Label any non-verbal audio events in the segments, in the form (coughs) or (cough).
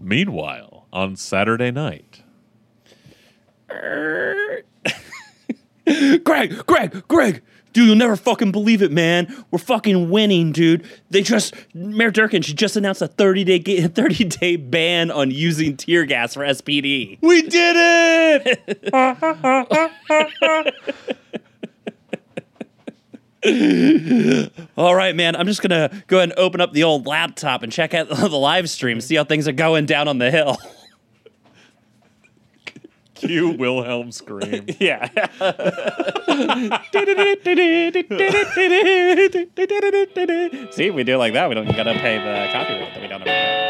Meanwhile, on Saturday night, (laughs) Greg, Greg, Greg. Dude, you'll never fucking believe it, man. We're fucking winning, dude. They just Mayor Durkan, she just announced a 30 day (laughs) 30 day ban on using tear gas for SPD. we did it! (laughs) (laughs) All right, man. I'm just gonna go ahead and open up the old laptop and check out (laughs) the live stream, see how things are going down on the hill. (laughs) Cue Wilhelm scream. yeah. see, we do it like that. We don't gotta pay the copyright that we don't have.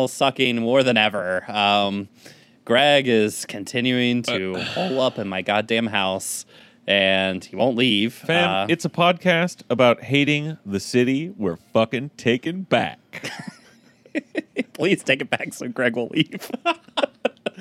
Now sucking more than ever. Um, Greg is continuing to (sighs) hole up in my goddamn house, and he won't leave. Fam, Uh, it's a podcast about hating the city we're fucking taking back. (laughs) please take it back so Greg will leave.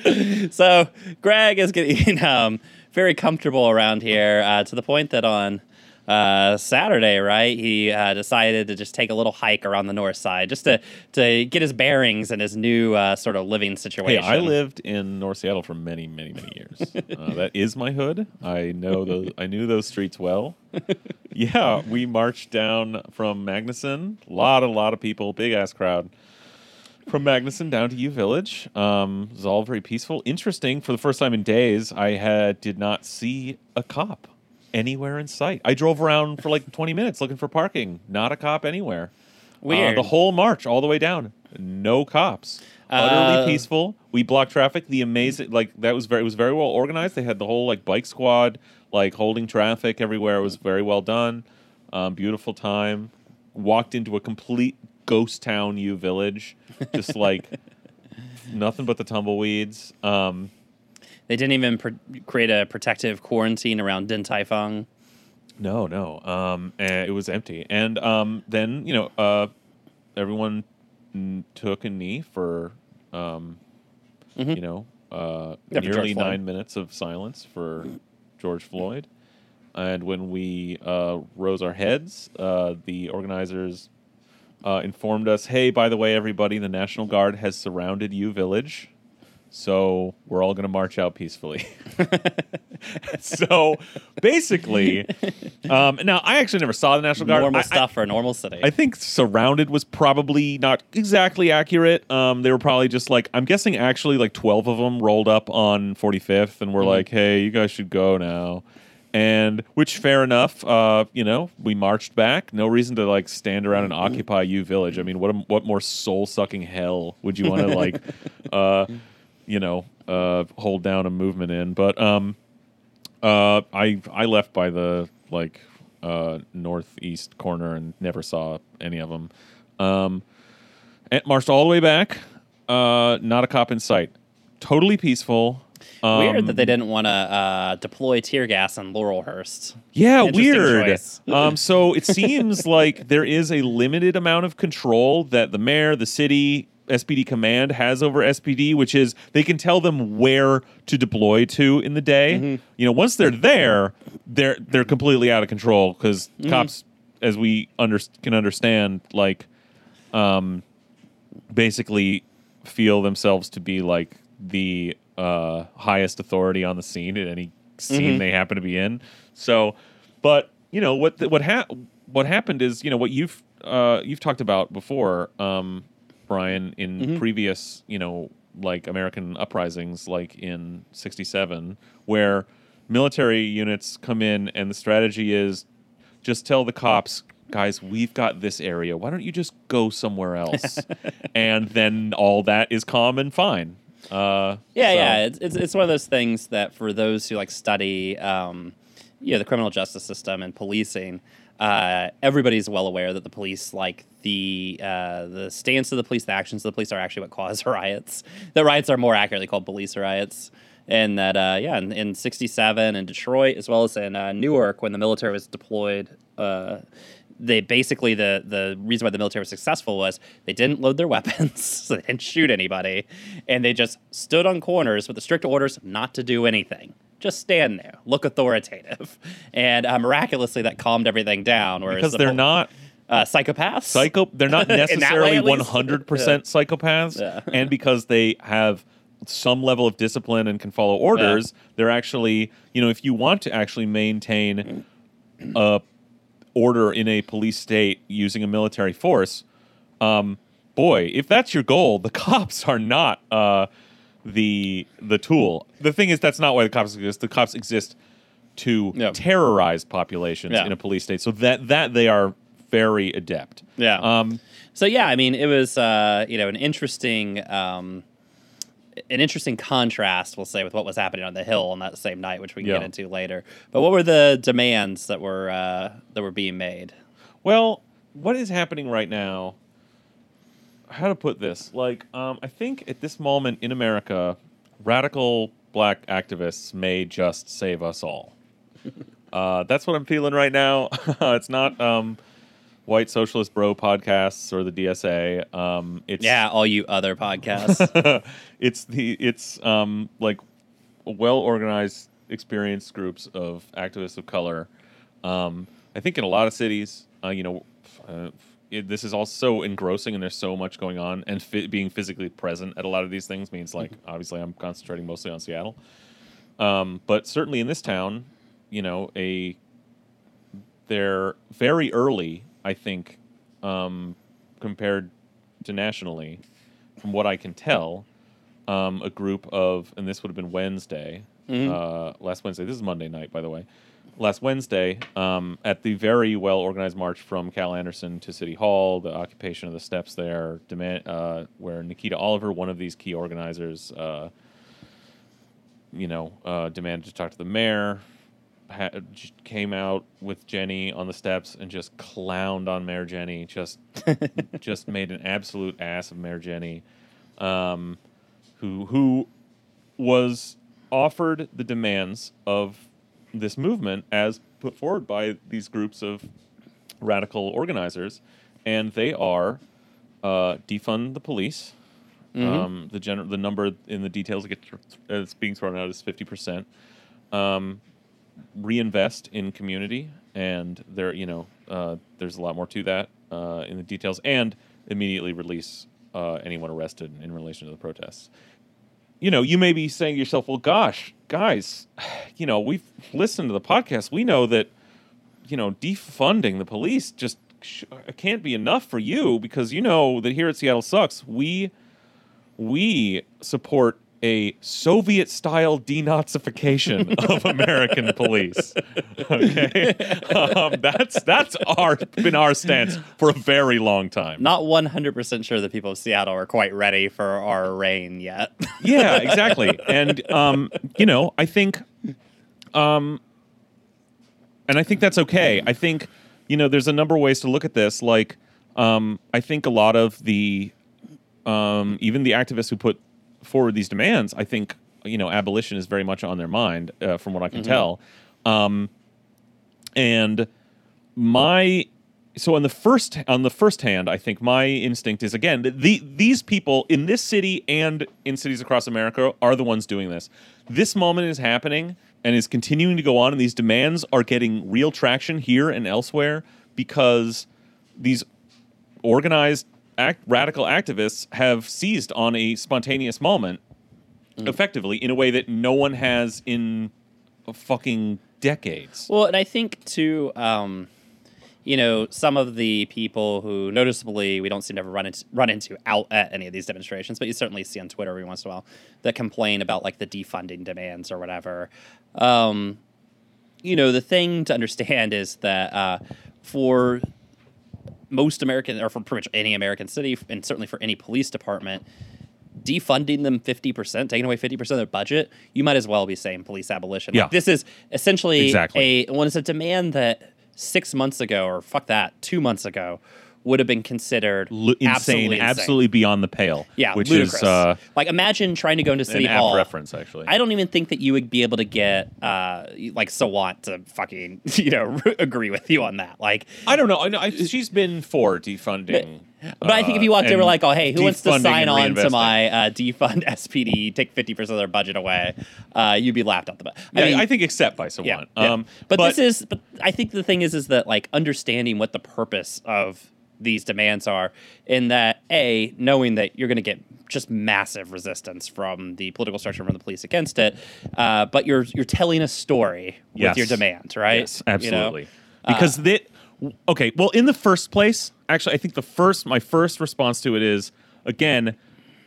(laughs) so Greg is getting (laughs) um, very comfortable around here uh, to the point that on uh, Saturday, right, he uh, decided to just take a little hike around the north side just to to get his bearings and his new uh, sort of living situation. Hey. I lived in North Seattle for many, many, many years. (laughs) Uh, that is my hood. I know those. I knew those streets well. (laughs) Yeah, we marched down from Magnuson. A lot, a lot of people, big ass crowd. From Magnuson down to U Village. Um, it was all very peaceful. Interesting. For the first time in days, I had did not see a cop anywhere in sight. I drove around for like 20 minutes looking for parking. Not a cop anywhere. Uh, Weird. the whole march, all the way down, no cops. Utterly Uh, peaceful. We blocked traffic. The amazing, like that was very, it was very well organized. They had the whole like bike squad, like holding traffic everywhere. It was very well done. Um, beautiful time. Walked into a complete ghost town, U Village, just like (laughs) nothing but the tumbleweeds. Um, they didn't even pr- create a protective quarantine around Din Tai Fung. No, no. Um, it was empty. And um, then you know, uh, everyone took a knee for, um, Mhm. you know, uh, nearly nine minutes of silence for George Floyd. And when we uh, rose our heads, uh, the organizers uh, informed us, "Hey, by the way, everybody, the National Guard has surrounded you, Village." So we're all going to march out peacefully. (laughs) so basically, um, now I actually never saw the National Guard. Normal I- I- stuff for a normal city. I think surrounded was probably not exactly accurate. Um, they were probably just like I'm guessing actually like 12 of them rolled up on 45th and were Mm-hmm. like, "Hey, you guys should go now." And which fair enough, uh, you know, we marched back. No reason to like stand around and Mm-hmm. occupy U Village. I mean, what what more soul sucking hell would you want to like, (laughs) uh, you know, uh, hold down a movement in? But um, uh, I I left by the like uh, northeast corner and never saw any of them. Um, and marched all the way back. Uh, not a cop in sight. Totally peaceful. Um, Weird that they didn't want to uh, deploy tear gas in Laurelhurst. Yeah, weird. (laughs) um, so it seems like there is a limited amount of control that the mayor, the city, SPD command has over SPD, which is they can tell them where to deploy to in the day. Mm-hmm. You know, once they're there, they're they're completely out of control because Mm-hmm. cops, as we under, can understand, like, um, basically feel themselves to be like the uh, highest authority on the scene at any scene Mhm. they happen to be in. So, but you know what what ha- what happened is you know what you've uh, you've talked about before, um, Brian, in Mhm. previous you know like American uprisings, like in '67, where military units come in and the strategy is just tell the cops guys we've got this area why don't you just go somewhere else (laughs) and then all that is calm and fine uh Yeah, so- yeah. It's, it's it's one of those things that for those who like study, um, you know, the criminal justice system and policing, uh, everybody's well aware that the police, like the uh, the stance of the police, the actions of the police, are actually what (laughs) cause riots. The riots are more accurately called police riots. and that uh, yeah, in, in '67 in Detroit as well as in uh, Newark when the military was deployed. Uh, they basically the the reason why the military was successful was they didn't load their (laughs) weapons, so they didn't shoot anybody, and they just stood on corners with the strict orders not to do anything. Just stand there, look authoritative, (laughs) and uh, miraculously that calmed everything down. Whereas because the they're pol- not uh, psychopaths. psycho they're not (laughs) In way, necessarily 100% (laughs) psychopaths Yeah. and because they have some level of discipline and can follow orders they're actually you know if you want to actually maintain a order in a police state using a military force um boy if that's your goal the cops are not uh the the tool the thing is that's not why the cops exist the cops exist to Yeah. terrorize populations Yeah. in a police state so that that they are very adept Yeah. um So yeah, I mean, it was uh, you know an interesting um, an interesting contrast, we'll say, with what was happening on the hill on that same night, which we can Yeah. get into later. But what were the demands that were uh, that were being made? Well, what is happening right now? How to put this? Like, um, I think at this moment in America, radical black activists may just save us all. (laughs) uh, that's what I'm feeling right now. (laughs) it's not um, white socialist bro podcasts or the DSA. Um, it's Yeah, all you other podcasts. (laughs) it's the it's um like well organized experienced groups of activists of color um i think in a lot of cities uh, you know uh, it, this is all so engrossing and there's so much going on and fi- being physically present at a lot of these things means like obviously i'm concentrating mostly on seattle um, but certainly in this town you know a they're very early i think um, compared to nationally from what i can tell um, a group of, and this would have been Wednesday, Mhm. uh, last Wednesday. This is Monday night, by the way. Last Wednesday, um, at the very well organized march from Cal Anderson to City Hall, the occupation of the steps there, demand, uh, where Nikita Oliver, one of these key organizers, uh, you know, uh, demanded to talk to the mayor. Ha- came out with Jenny on the steps and just clowned on Mayor Jenny. Just, (laughs) just made an absolute ass of Mayor Jenny. Um, who who was offered the demands of this movement as put forward by these groups of radical organizers, and they are uh, defund the police. Um, the gener- the number in the details that that's being thrown out is fifty percent. Um, reinvest in community, and there you know uh, there's a lot more to that uh, in the details, and immediately release uh, anyone arrested in relation to the protests you know, you may be saying to yourself, well, gosh, guys, (sighs) you know, we've listened to the podcast. We know that, you know, defunding the police just sh- uh, can't be enough for you because you know that here at Seattle Sucks, we we support a Soviet style denazification of American (laughs) police. Okay, um, that's that's our been our stance for a very long time. Not one hundred percent sure the people of Seattle are quite ready for our reign yet. (laughs) yeah, exactly. And um, you know, I think um and I think that's okay. I think you know, there's a number of ways to look at this like um I think a lot of the um even the activists who put forward these demands, I think you know, abolition is very much on their mind uh, from what I can tell. Um and my so on the first on the first hand, I think my instinct is again that the these people in this city and in cities across America are the ones doing this. This moment is happening and is continuing to go on, and these demands are getting real traction here and elsewhere because these organized act, radical activists have seized on a spontaneous moment effectively in a way that no one has in fucking decades. Well, and I think too, um, you know, some of the people who noticeably we don't seem to ever run into run into out at any of these demonstrations, but you certainly see on Twitter every once in a while that complain about like the defunding demands or whatever. Um, you know, the thing to understand is that uh, for most American, or for pretty much any American city, and certainly for any police department, defunding them 50%, taking away 50% of their budget, you might as well be saying police abolition. Yeah. Like, this is essentially Exactly. a, when it's a demand that six months ago, or fuck that, two months ago, would have been considered L- insane, absolutely, absolutely, beyond the pale. yeah, which ludicrous. is uh, like imagine trying to go into City Hall. reference, actually. I don't even think that you would be able to get uh like Sawant to fucking (laughs) you know agree with you on that. Like, I don't know. I know I, she's been for defunding. but I think if you uh, walked in, we're like, oh hey, who wants to sign on to my uh, defund (laughs) SPD, take fifty percent of their budget away? Uh, you'd be laughed out the butt. I, I mean, I think except by someone. yeah, yeah. Um, but, this is but I think the thing is is that like understanding what the purpose of these demands are in that a knowing that you're going to get just massive resistance from the political structure from the police against it uh, but you're you're telling a story with Yes. your demands right Yes, You know? absolutely. Because that okay, well, in the first place, actually, I think the first my first response to it is again,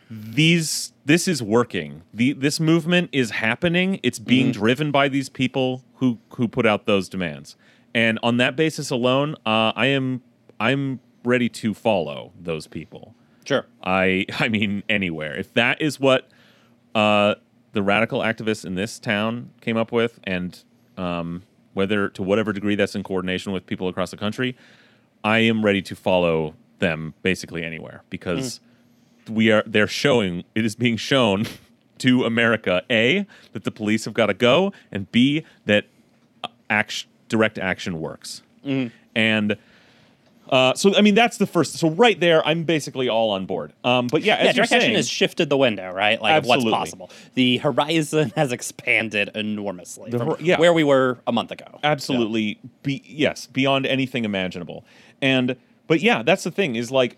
these this is working. The this movement is happening. It's being driven by these people who who put out those demands, and on that basis alone, uh, I am I'm ready to follow those people. sure I (laughs) I mean anywhere. If that is what uh, the radical activists in this town came up with, and um, whether to whatever degree that's in coordination with people across the country, I am ready to follow them basically anywhere because we are they're showing it is being shown (laughs) to America a that the police have got to go and b that action direct action works and uh, so I mean that's the first. So right there, I'm basically all on board. Um, but yeah, as yeah direct action has shifted the window right like of what's Absolutely. possible the horizon (laughs) has expanded enormously The from yeah. where we were a month ago absolutely be yes beyond anything imaginable. And but yeah, that's the thing is like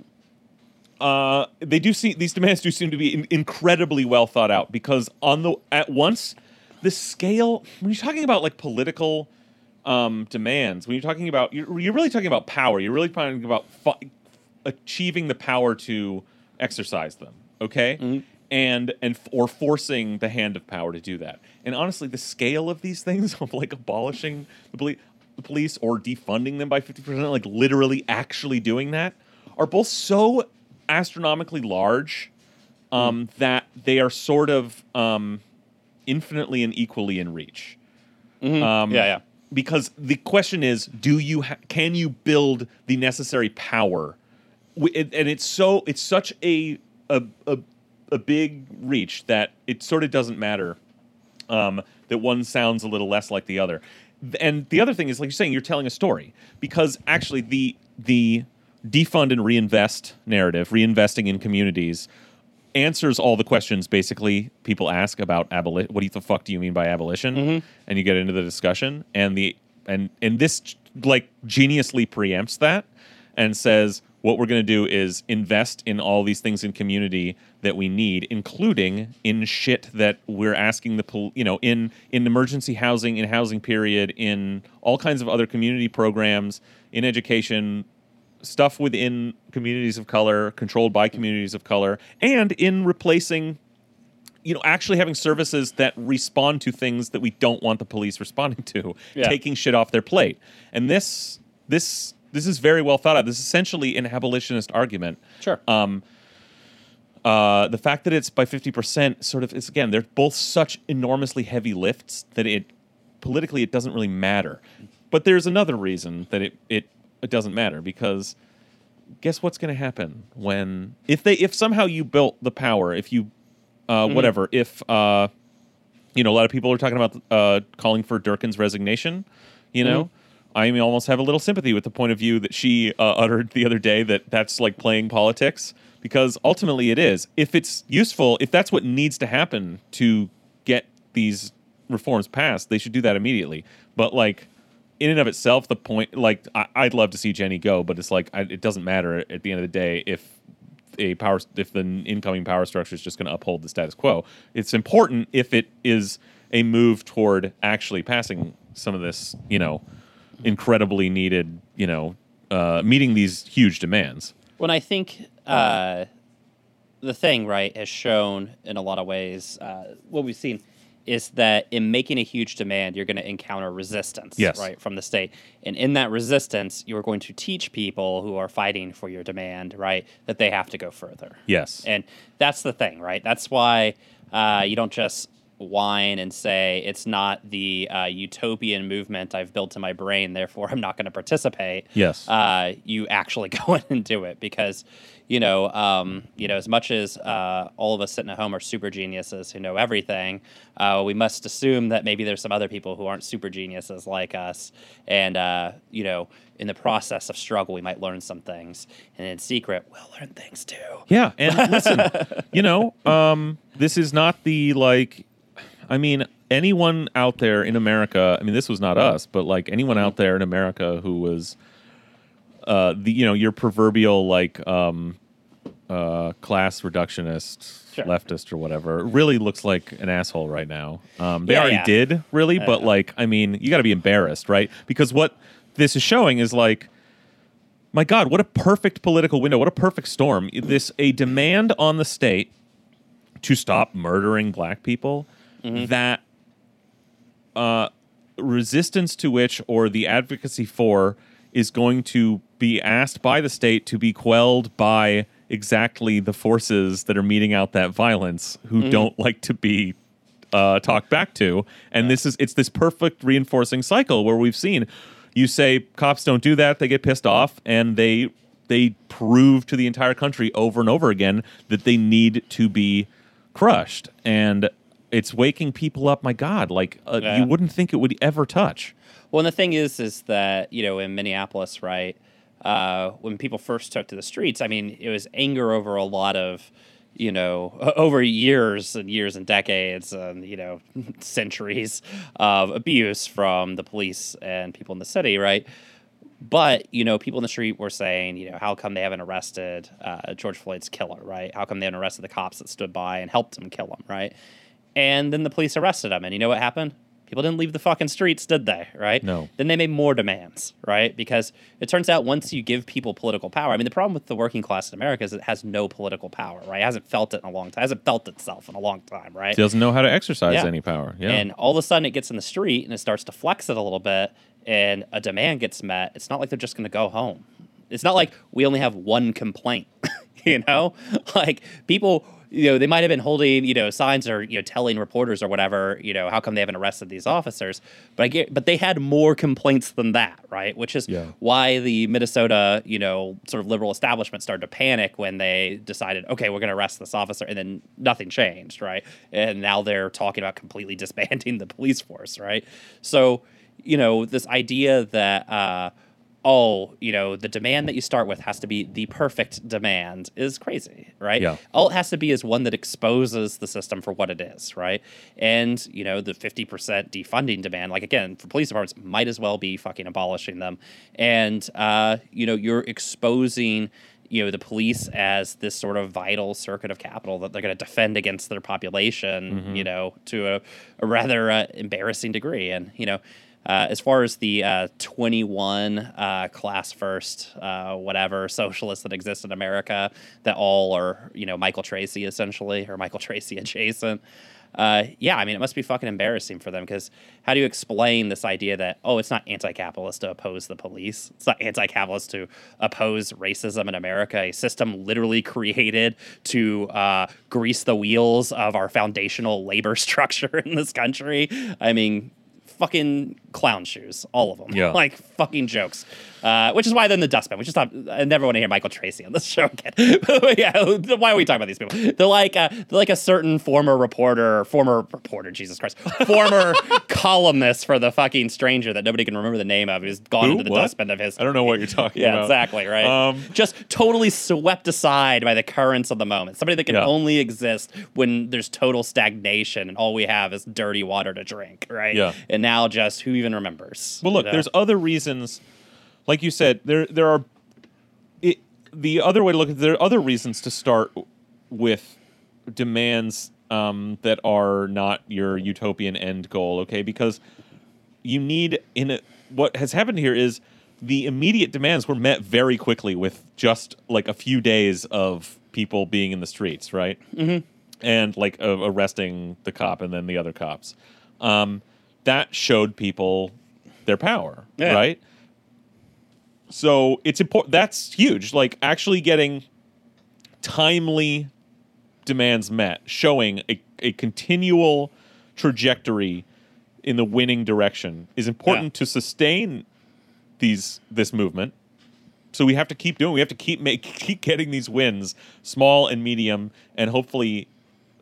uh, they do see these demands do seem to be in- incredibly well thought out because on the at once the scale when you're talking about like political um, demands. When you're talking about you're, you're really talking about power. You're really talking about fu- achieving the power to exercise them okay? And and f- or forcing the hand of power to do that. And honestly the scale of these (laughs) things of like abolishing the, poli- the police or defunding them by 50% like literally actually doing that are both so astronomically large um, that they are sort of um, infinitely and equally in reach. Um, yeah yeah because the question is do you ha- can you build the necessary power? And it's so it's such a a, a a big reach that it sort of doesn't matter um, that one sounds a little less like the other. And the other thing is like you're saying you're telling a story. Because actually the the defund and reinvest narrative reinvesting in communities answers all the questions basically people ask about abolition. What do you the fuck do you mean by abolition? Mm-hmm. And you get into the discussion, and the and and this like geniusly preempts that and says what we're going to do is invest in all these things in community that we need, including in shit that we're asking the pol- you know in in emergency housing, in housing period, in all kinds of other community programs, in education, stuff within communities of color, controlled by communities of color, and in replacing, you know, actually having services that respond to things that we don't want the police (laughs) responding to, Yeah. taking shit off their plate. And this, this, this is very well thought out. This is essentially an abolitionist argument. sure Um, uh, the fact that it's by 50% sort of is again they're both such enormously heavy lifts that it politically it doesn't really matter but there's another reason that it it, it doesn't matter because guess what's going to happen when if they if somehow you built the power if you uh, whatever if uh, you know a lot of people are talking about uh, calling for Durkan's resignation you know I almost have a little sympathy with the point of view that she uh, uttered the other day that that's like playing politics because ultimately it is. If it's useful, if that's what needs to happen to get these reforms passed, they should do that immediately. But like in and of itself, the point, like I, I'd love to see Jenny go, but it's like I, it doesn't matter at the end of the day if a power if the incoming power structure is just going to uphold the status quo. It's important if it is a move toward actually passing some of this, you know, incredibly needed, you know, uh, meeting these huge demands. when I think uh, the thing right has shown in a lot of ways uh, what we've seen is that in making a huge demand you're going to encounter resistance Yes. right from the state and in that resistance you're going to teach people who are fighting for your demand right that they have to go further Yes. and that's the thing right that's why uh, you don't just whine and say it's not the uh, utopian movement I've built in my brain, therefore I'm not going to participate. Yes. Uh, you actually (laughs) go in and do it because, you know, um, you know, as much as uh, all of us sitting at home are super geniuses who know everything, uh, we must assume that maybe there's some other people who aren't super geniuses like us, and uh, you know, in the process of struggle, we might learn some things, and in secret, we'll learn things too. Yeah, and listen, you know, um, this is not the like. I mean, anyone out there in America. I mean, this was not us, but like anyone out there in America who was, uh, the you know, your proverbial like um, uh, class reductionist, Sure. leftist or whatever, really looks like an asshole right now. Um, they Yeah, already yeah. did, really, but like, I mean, you got to be embarrassed, right? Because what this is showing is like my God, what a perfect political window! What a perfect storm! This a demand on the state to stop murdering black people. That uh, resistance to which, or the advocacy for, is going to be asked by the state to be quelled by exactly the forces that are meeting out that violence, who don't like to be uh, talked back to. And this is it's this perfect reinforcing cycle where we've seen you say cops don't do that, they get pissed off, and they they prove to the entire country over and over again that they need to be crushed. And it's waking people up. My God, like uh, Yeah. you wouldn't think it would ever touch. Well, and the thing is, is that you know, in Minneapolis, right, uh, when people first took to the streets, I mean, it was anger over a lot of, you know, over years and years and decades and you know, (laughs) centuries of abuse from the police and people in the city, right. But you know, people in the street were saying, you know, how come they haven't arrested uh, George Floyd's killer, right? How come they haven't arrested the cops that stood by and helped him kill him, right? And then the police arrested him, and you know what happened? People didn't leave the fucking streets, did they? Right? No. Then they made more demands, right? Because it turns out once you give people political power, I mean, the problem with the working class in America is it has no political power, right? It hasn't felt it in a long time. It hasn't felt itself in a long time, right? It doesn't know how to exercise Yeah. any power. Yeah. And all of a sudden it gets in the street and it starts to flex it a little bit and a demand gets met. It's not like they're just going to go home. It's not like we only have one complaint, (laughs) you know? Like people, you know, they might have been holding, you know, signs or, you know, telling reporters or whatever, you know, how come they haven't arrested these officers? But I get, but they had more complaints than that, right? Which is Yeah. why the Minnesota, you know, sort of liberal establishment started to panic when they decided, okay, we're going to arrest this officer, and then nothing changed, right? And now they're talking about completely (laughs) disbanding the police force, right? So, you know, this idea that, uh, oh, you know, the demand that you start with has to be the perfect demand is crazy, right? Yeah. All it has to be is one that exposes the system for what it is, right? And, you know, the 50% defunding demand, like again, for police departments, might as well be fucking abolishing them. And, uh, you know, you're exposing you know the police as this sort of vital circuit of capital that they're going to defend against their population you know to a, a rather uh, embarrassing degree and you know uh, as far as the uh, 21 uh, class first, uh, whatever socialists that exist in America that all are, you know, Michael Tracey essentially, or Michael (laughs) Tracey adjacent. Uh, yeah, I mean, it must be fucking embarrassing for them because how do you explain this idea that, oh, it's not anti capitalist to oppose the police? It's not anti capitalist to oppose racism in America, a system literally created to uh, grease the wheels of our foundational labor (laughs) structure in this country? I mean, fucking clown shoes, all of them. Yeah. (laughs) like fucking jokes. Uh, which is why they're in the dustbin. Which is not. I never want to hear Michael Tracey on this (laughs) show again. (laughs) Yeah, why are we talking about these people? They're like uh, they're like a certain former reporter, former reporter, Jesus Christ, former columnist for the fucking Stranger that nobody can remember the name of, who's gone Who? into the What? dustbin of his. I don't know what you're talking Yeah, about. exactly, right? Um, Just totally swept aside by the currents of the moment. Somebody that can Yeah. only exist when there's total stagnation and all we have is dirty water to drink, right? Yeah. And now just who even remembers? Well, look, you know? there's other reasons. Like you said, there there are. It, the other way to look at there are other reasons to start with demands um, that are not your utopian end goal. Okay, because you need in a, what has happened here is the immediate demands were met very quickly with just like a few days of people being in the streets, right? Mm-hmm. And like uh, arresting the cop and then the other cops. Um, that showed people their power, Yeah. right? So it's important. That's huge. Like actually getting timely demands met, showing a, a continual trajectory in the winning direction is important to sustain these this movement. So we have to keep doing. We have to keep make (laughs) keep getting these wins, small and medium, and hopefully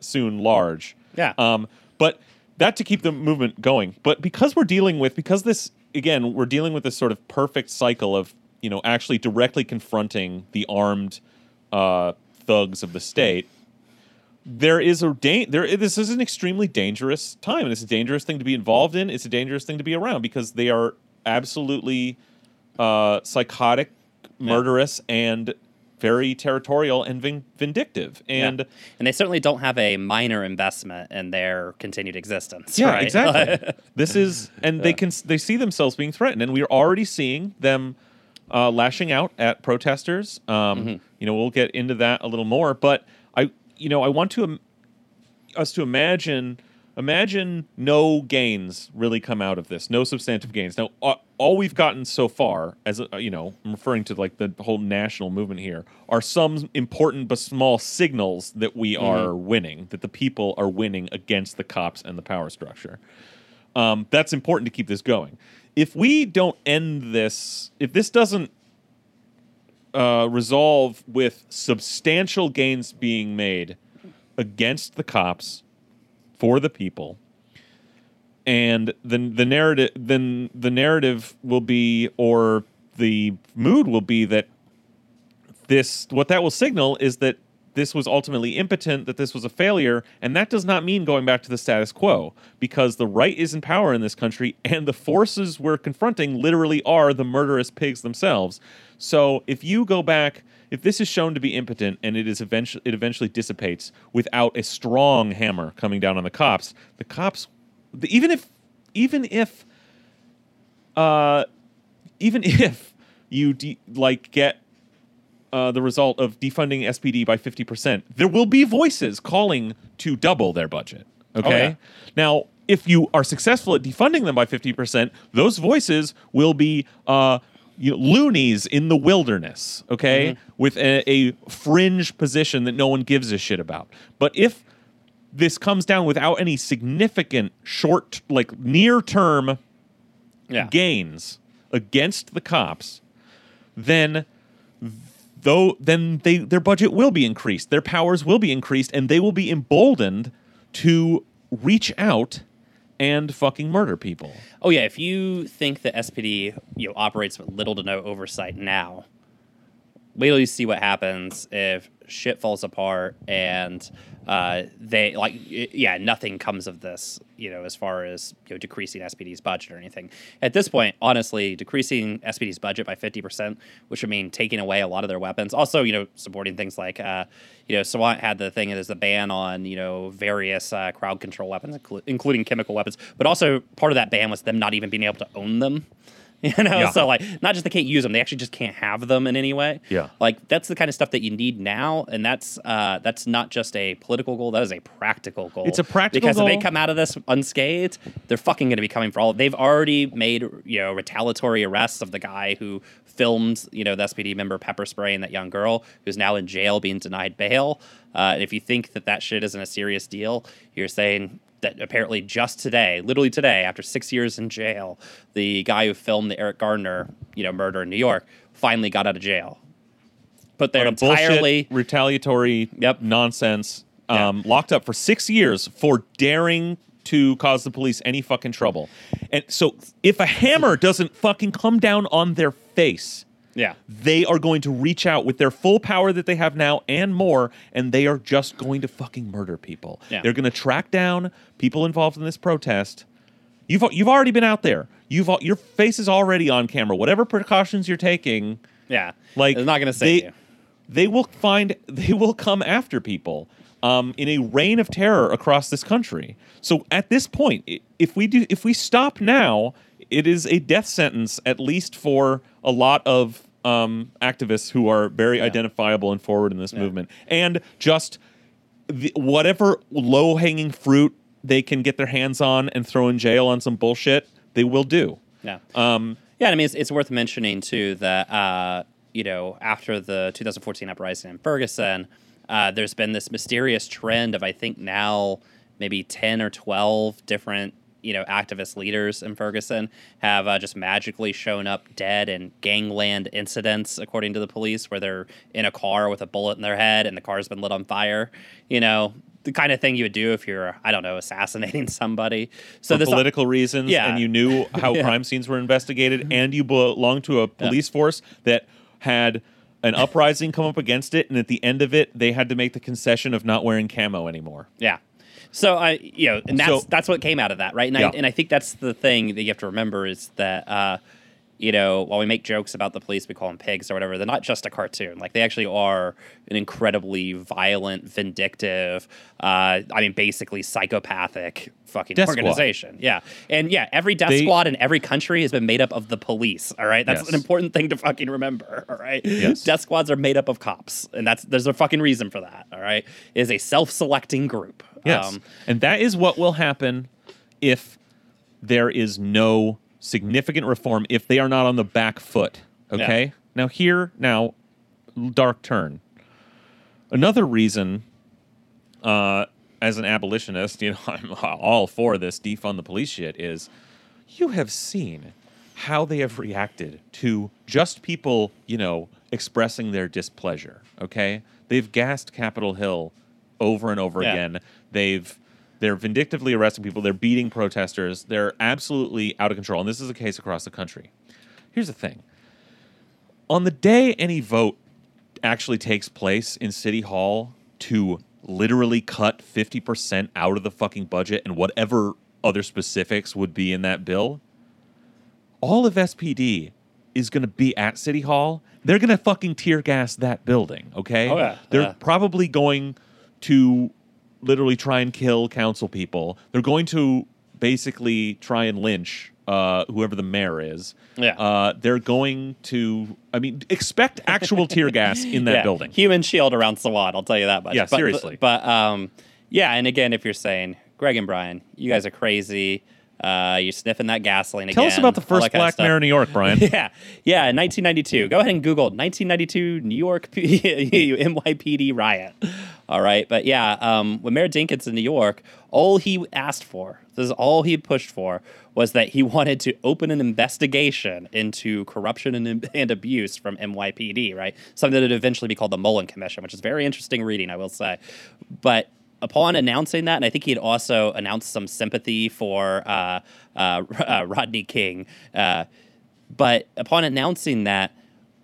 soon large. Yeah. Um, but that to keep the movement going. But because we're dealing with because this again we're dealing with this sort of perfect cycle of you know actually directly confronting the armed uh, thugs of the state. There is a da- there. This is an extremely dangerous time, and it's a dangerous thing to be involved in. It's a dangerous thing to be around because they are absolutely uh, psychotic, murderous, and very territorial and vin- vindictive. Yeah. And and they certainly don't have a minor investment in their continued existence. Yeah, right? exactly. (laughs) this is, and they can they see themselves being threatened, and we are already seeing them uh, lashing out at protesters. Um, You know, we'll get into that a little more, but I, you know, I want to Im- us to imagine imagine no gains really come out of this, no substantive gains. Now, all we've gotten so far, as you know, I'm referring to like the whole national movement here, are some important but small signals that we are winning, that the people are winning against the cops and the power structure. Um, that's important to keep this going. If we don't end this, if this doesn't uh, resolve with substantial gains being made against the cops for the people, and then the narrative, then the narrative will be, or the mood will be that this, what that will signal is that this was ultimately impotent, that this was a failure, and that does not mean going back to the status quo because the right is in power in this country, and the forces we're confronting literally are the murderous pigs themselves. So if you go back, if this is shown to be impotent and it is eventually it eventually dissipates without a strong hammer coming down on the cops, the cops, even if even if uh, even (laughs) if you de- like get uh, the result of defunding SPD by 50%, there will be voices calling to double their budget. Okay? yeah. Now, if you are successful at defunding them by 50%, those voices will be uh, you know, loonies in the wilderness, okay? Mm-hmm. With a, a fringe position that no one gives a shit about. But if this comes down without any significant short, like near term yeah. gains against the cops, then though then they their budget will be increased, their powers will be increased, and they will be emboldened to reach out and fucking murder people. Oh yeah, if you think the SPD you know operates with little to no oversight now, wait till you see what happens if shit falls apart and uh, they like yeah nothing comes of this you know as far as you know decreasing SPD's budget or anything. At this point, honestly, decreasing SPD's budget by fifty percent, which would mean taking away a lot of their weapons. Also, you know, supporting things like uh, you know, Sawant had the thing is the ban on you know various uh, crowd control weapons, inclu- including chemical weapons. But also part of that ban was them not even being able to own them. (laughs) You know, Yeah. so like not just they can't use them, they actually just can't have them in any way. Yeah. Like that's the kind of stuff that you need now, and that's uh, that's not just a political goal. That is a practical goal. It's a practical goal. because if they come out of this unscathed, they're fucking going to be coming for all. They've already made you know retaliatory arrests of the guy who filmed you know the SPD member pepper spraying that young girl who's now in jail being denied bail. Uh, and if you think that that shit isn't a serious deal, you're saying that apparently just today, literally today, after six years in jail, the guy who filmed the Eric Gardner, you know, murder in New York, finally got out of jail. But they're entirely bullshit, retaliatory Yep. nonsense. Yeah. Um, locked up for six years for daring to cause the police any fucking trouble. And so if a hammer doesn't fucking come down on their face, yeah. they are going to reach out with their full power that they have now and more, and they are just going to fucking murder people. Yeah. They're going to track down people involved in this protest. You've you've already been out there. You've your face is already on camera. Whatever precautions you're taking, Yeah. like it's not going to save they, you. They will find they will come after people um, in a reign of terror across this country. So at this point, if we do if we stop now, it is a death sentence at least for a lot of um, activists who are very identifiable and forward in this movement, and just the, whatever low hanging fruit they can get their hands on and throw in jail on some bullshit, they will do. Yeah. Um, Yeah, I mean, it's, it's worth mentioning too that uh, you know after the 2014 uprising in Ferguson, uh, there's been this mysterious trend of I think now maybe 10 or 12 different you know activist leaders in ferguson have uh, just magically shown up dead in gangland incidents according to the police where they're in a car with a bullet in their head and the car's been lit on fire you know the kind of thing you would do if you're i don't know assassinating (laughs) somebody so for political reasons, Yeah. and you knew how (laughs) Yeah. crime scenes were investigated, and you belonged to a police force that had an uprising come up against it, and at the end of it, they had to make the concession of not wearing camo anymore. Yeah. So I, you know, and that's So- that's what came out of that, right? And Yeah. I and I think that's the thing that you have to remember is that, uh, you know, while we make jokes about the police, we call them pigs or whatever. They're not just a cartoon. Like they actually are an incredibly violent, vindictive. Uh, I mean, basically psychopathic fucking Death squad. organization. Yeah, and yeah, every death They- squad in every country has been made up of the police. All right, that's Yes. an important thing to fucking remember. (laughs) All right, Yes. death squads are made up of cops, and that's there's a fucking reason for that. All right, it is a self-selecting group. Yes. Um, and that is what will happen if there is no significant reform, if they are not on the back foot. Okay? Yeah. Now, here, now, dark turn. Another reason, uh, as an abolitionist, (laughs) you know, I'm all for this defund the police shit, is you have seen how they have reacted to just people, you know, expressing their displeasure. Okay, they've gassed Capitol Hill over and over Yeah. again. They've they're vindictively arresting people. They're beating protesters. They're absolutely out of control, and this is a case across the country. Here's the thing: on the day any vote actually takes place in City Hall to literally cut 50% out of the fucking budget and whatever other specifics would be in that bill, all of SPD is going to be at City Hall. They're going to fucking tear gas that building, okay? Oh, yeah, They're yeah. probably going to literally try and kill council people. They're going to basically try and lynch uh, whoever the mayor is. Yeah. Uh, they're going to, I mean, expect actual tear gas in that (laughs) yeah, building. Human shield around Sawant, I'll tell you that much. Yeah, But- seriously. But, um, yeah, and again, if you're saying, Greg and Brian, you guys are crazy. Uh, you're sniffing that gasoline Tell again. us about the first that kind of black mayor in New York, (laughs) Brian. Yeah, yeah, in 1992. Go ahead and Google 1992 New York P- (laughs) NYPD riot. All right, but yeah, um, when Mayor Dinkins in New York, all he asked for, this is all he pushed for, was that he wanted to open an investigation into corruption and, and abuse from NYPD. Right, something that would eventually be called the Mollen Commission, which is very interesting reading, I will say. But upon announcing that, and I think he had also announced some sympathy for uh, uh, (laughs) uh, Rodney King. Uh, but upon announcing that,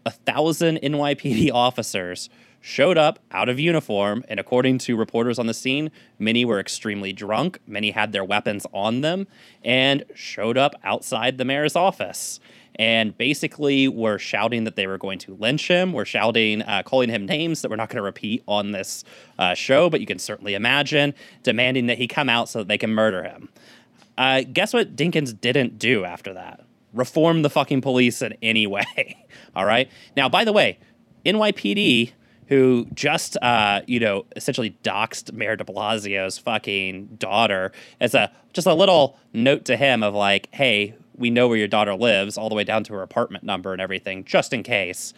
a thousand NYPD (laughs) officers showed up out of uniform, and according to reporters on the scene, many were extremely drunk, many had their weapons on them, and showed up outside the mayor's office. And basically, were shouting that they were going to lynch him. Were shouting, uh, calling him names that we're not going to repeat on this uh, show, but you can certainly imagine, demanding that he come out so that they can murder him. Uh, guess what Dinkins didn't do after that? Reform the fucking police in any (laughs) way. All right. Now, by the way, NYPD, who just, uh, you know, essentially doxed Mayor de Blasio's fucking daughter, as a just a little note to him of like, hey, we know where your daughter lives, all the way down to her apartment number and everything, just in case.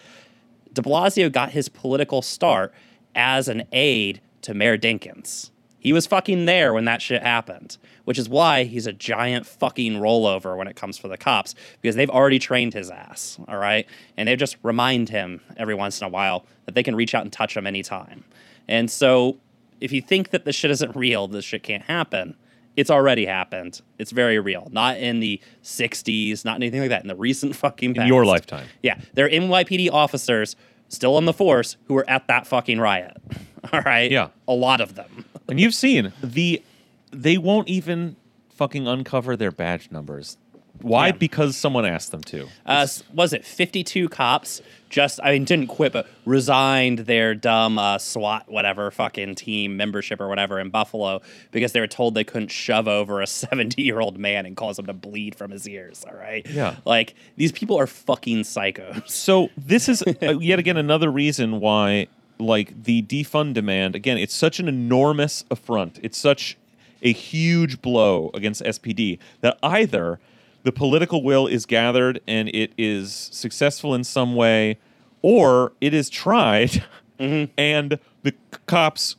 de Blasio got his political start as an aide to Mayor Dinkins. He was fucking there when that shit happened, which is why he's a giant fucking rollover when it comes for the cops because they've already trained his ass, all right? And they just remind him every once in a while that they can reach out and touch him anytime. And so if you think that this shit isn't real, this shit can't happen, it's already happened. It's very real. Not in the 60s, not anything like that. In the recent (laughs) fucking past. In your lifetime. Yeah, they're NYPD officers still on the force who were at that fucking riot. (laughs) All right. Yeah. a lot of them. And you've seen the they won't even fucking uncover their badge numbers. Why? Yeah. Because someone asked them to. Uh, was it 52 cops just, I mean, didn't quit, but resigned their dumb uh, SWAT, whatever, fucking team membership or whatever in Buffalo because they were told they couldn't shove over a (laughs) 70 year old man and cause him to bleed from his ears. All right. Yeah. Like, these people are fucking psychos. So this is (laughs) uh, yet again another reason why, like the defund demand. Again, it's such an enormous affront. It's such a huge blow against SPD that either the political will is gathered and it is successful in some way, or it is tried, (laughs) and the cops,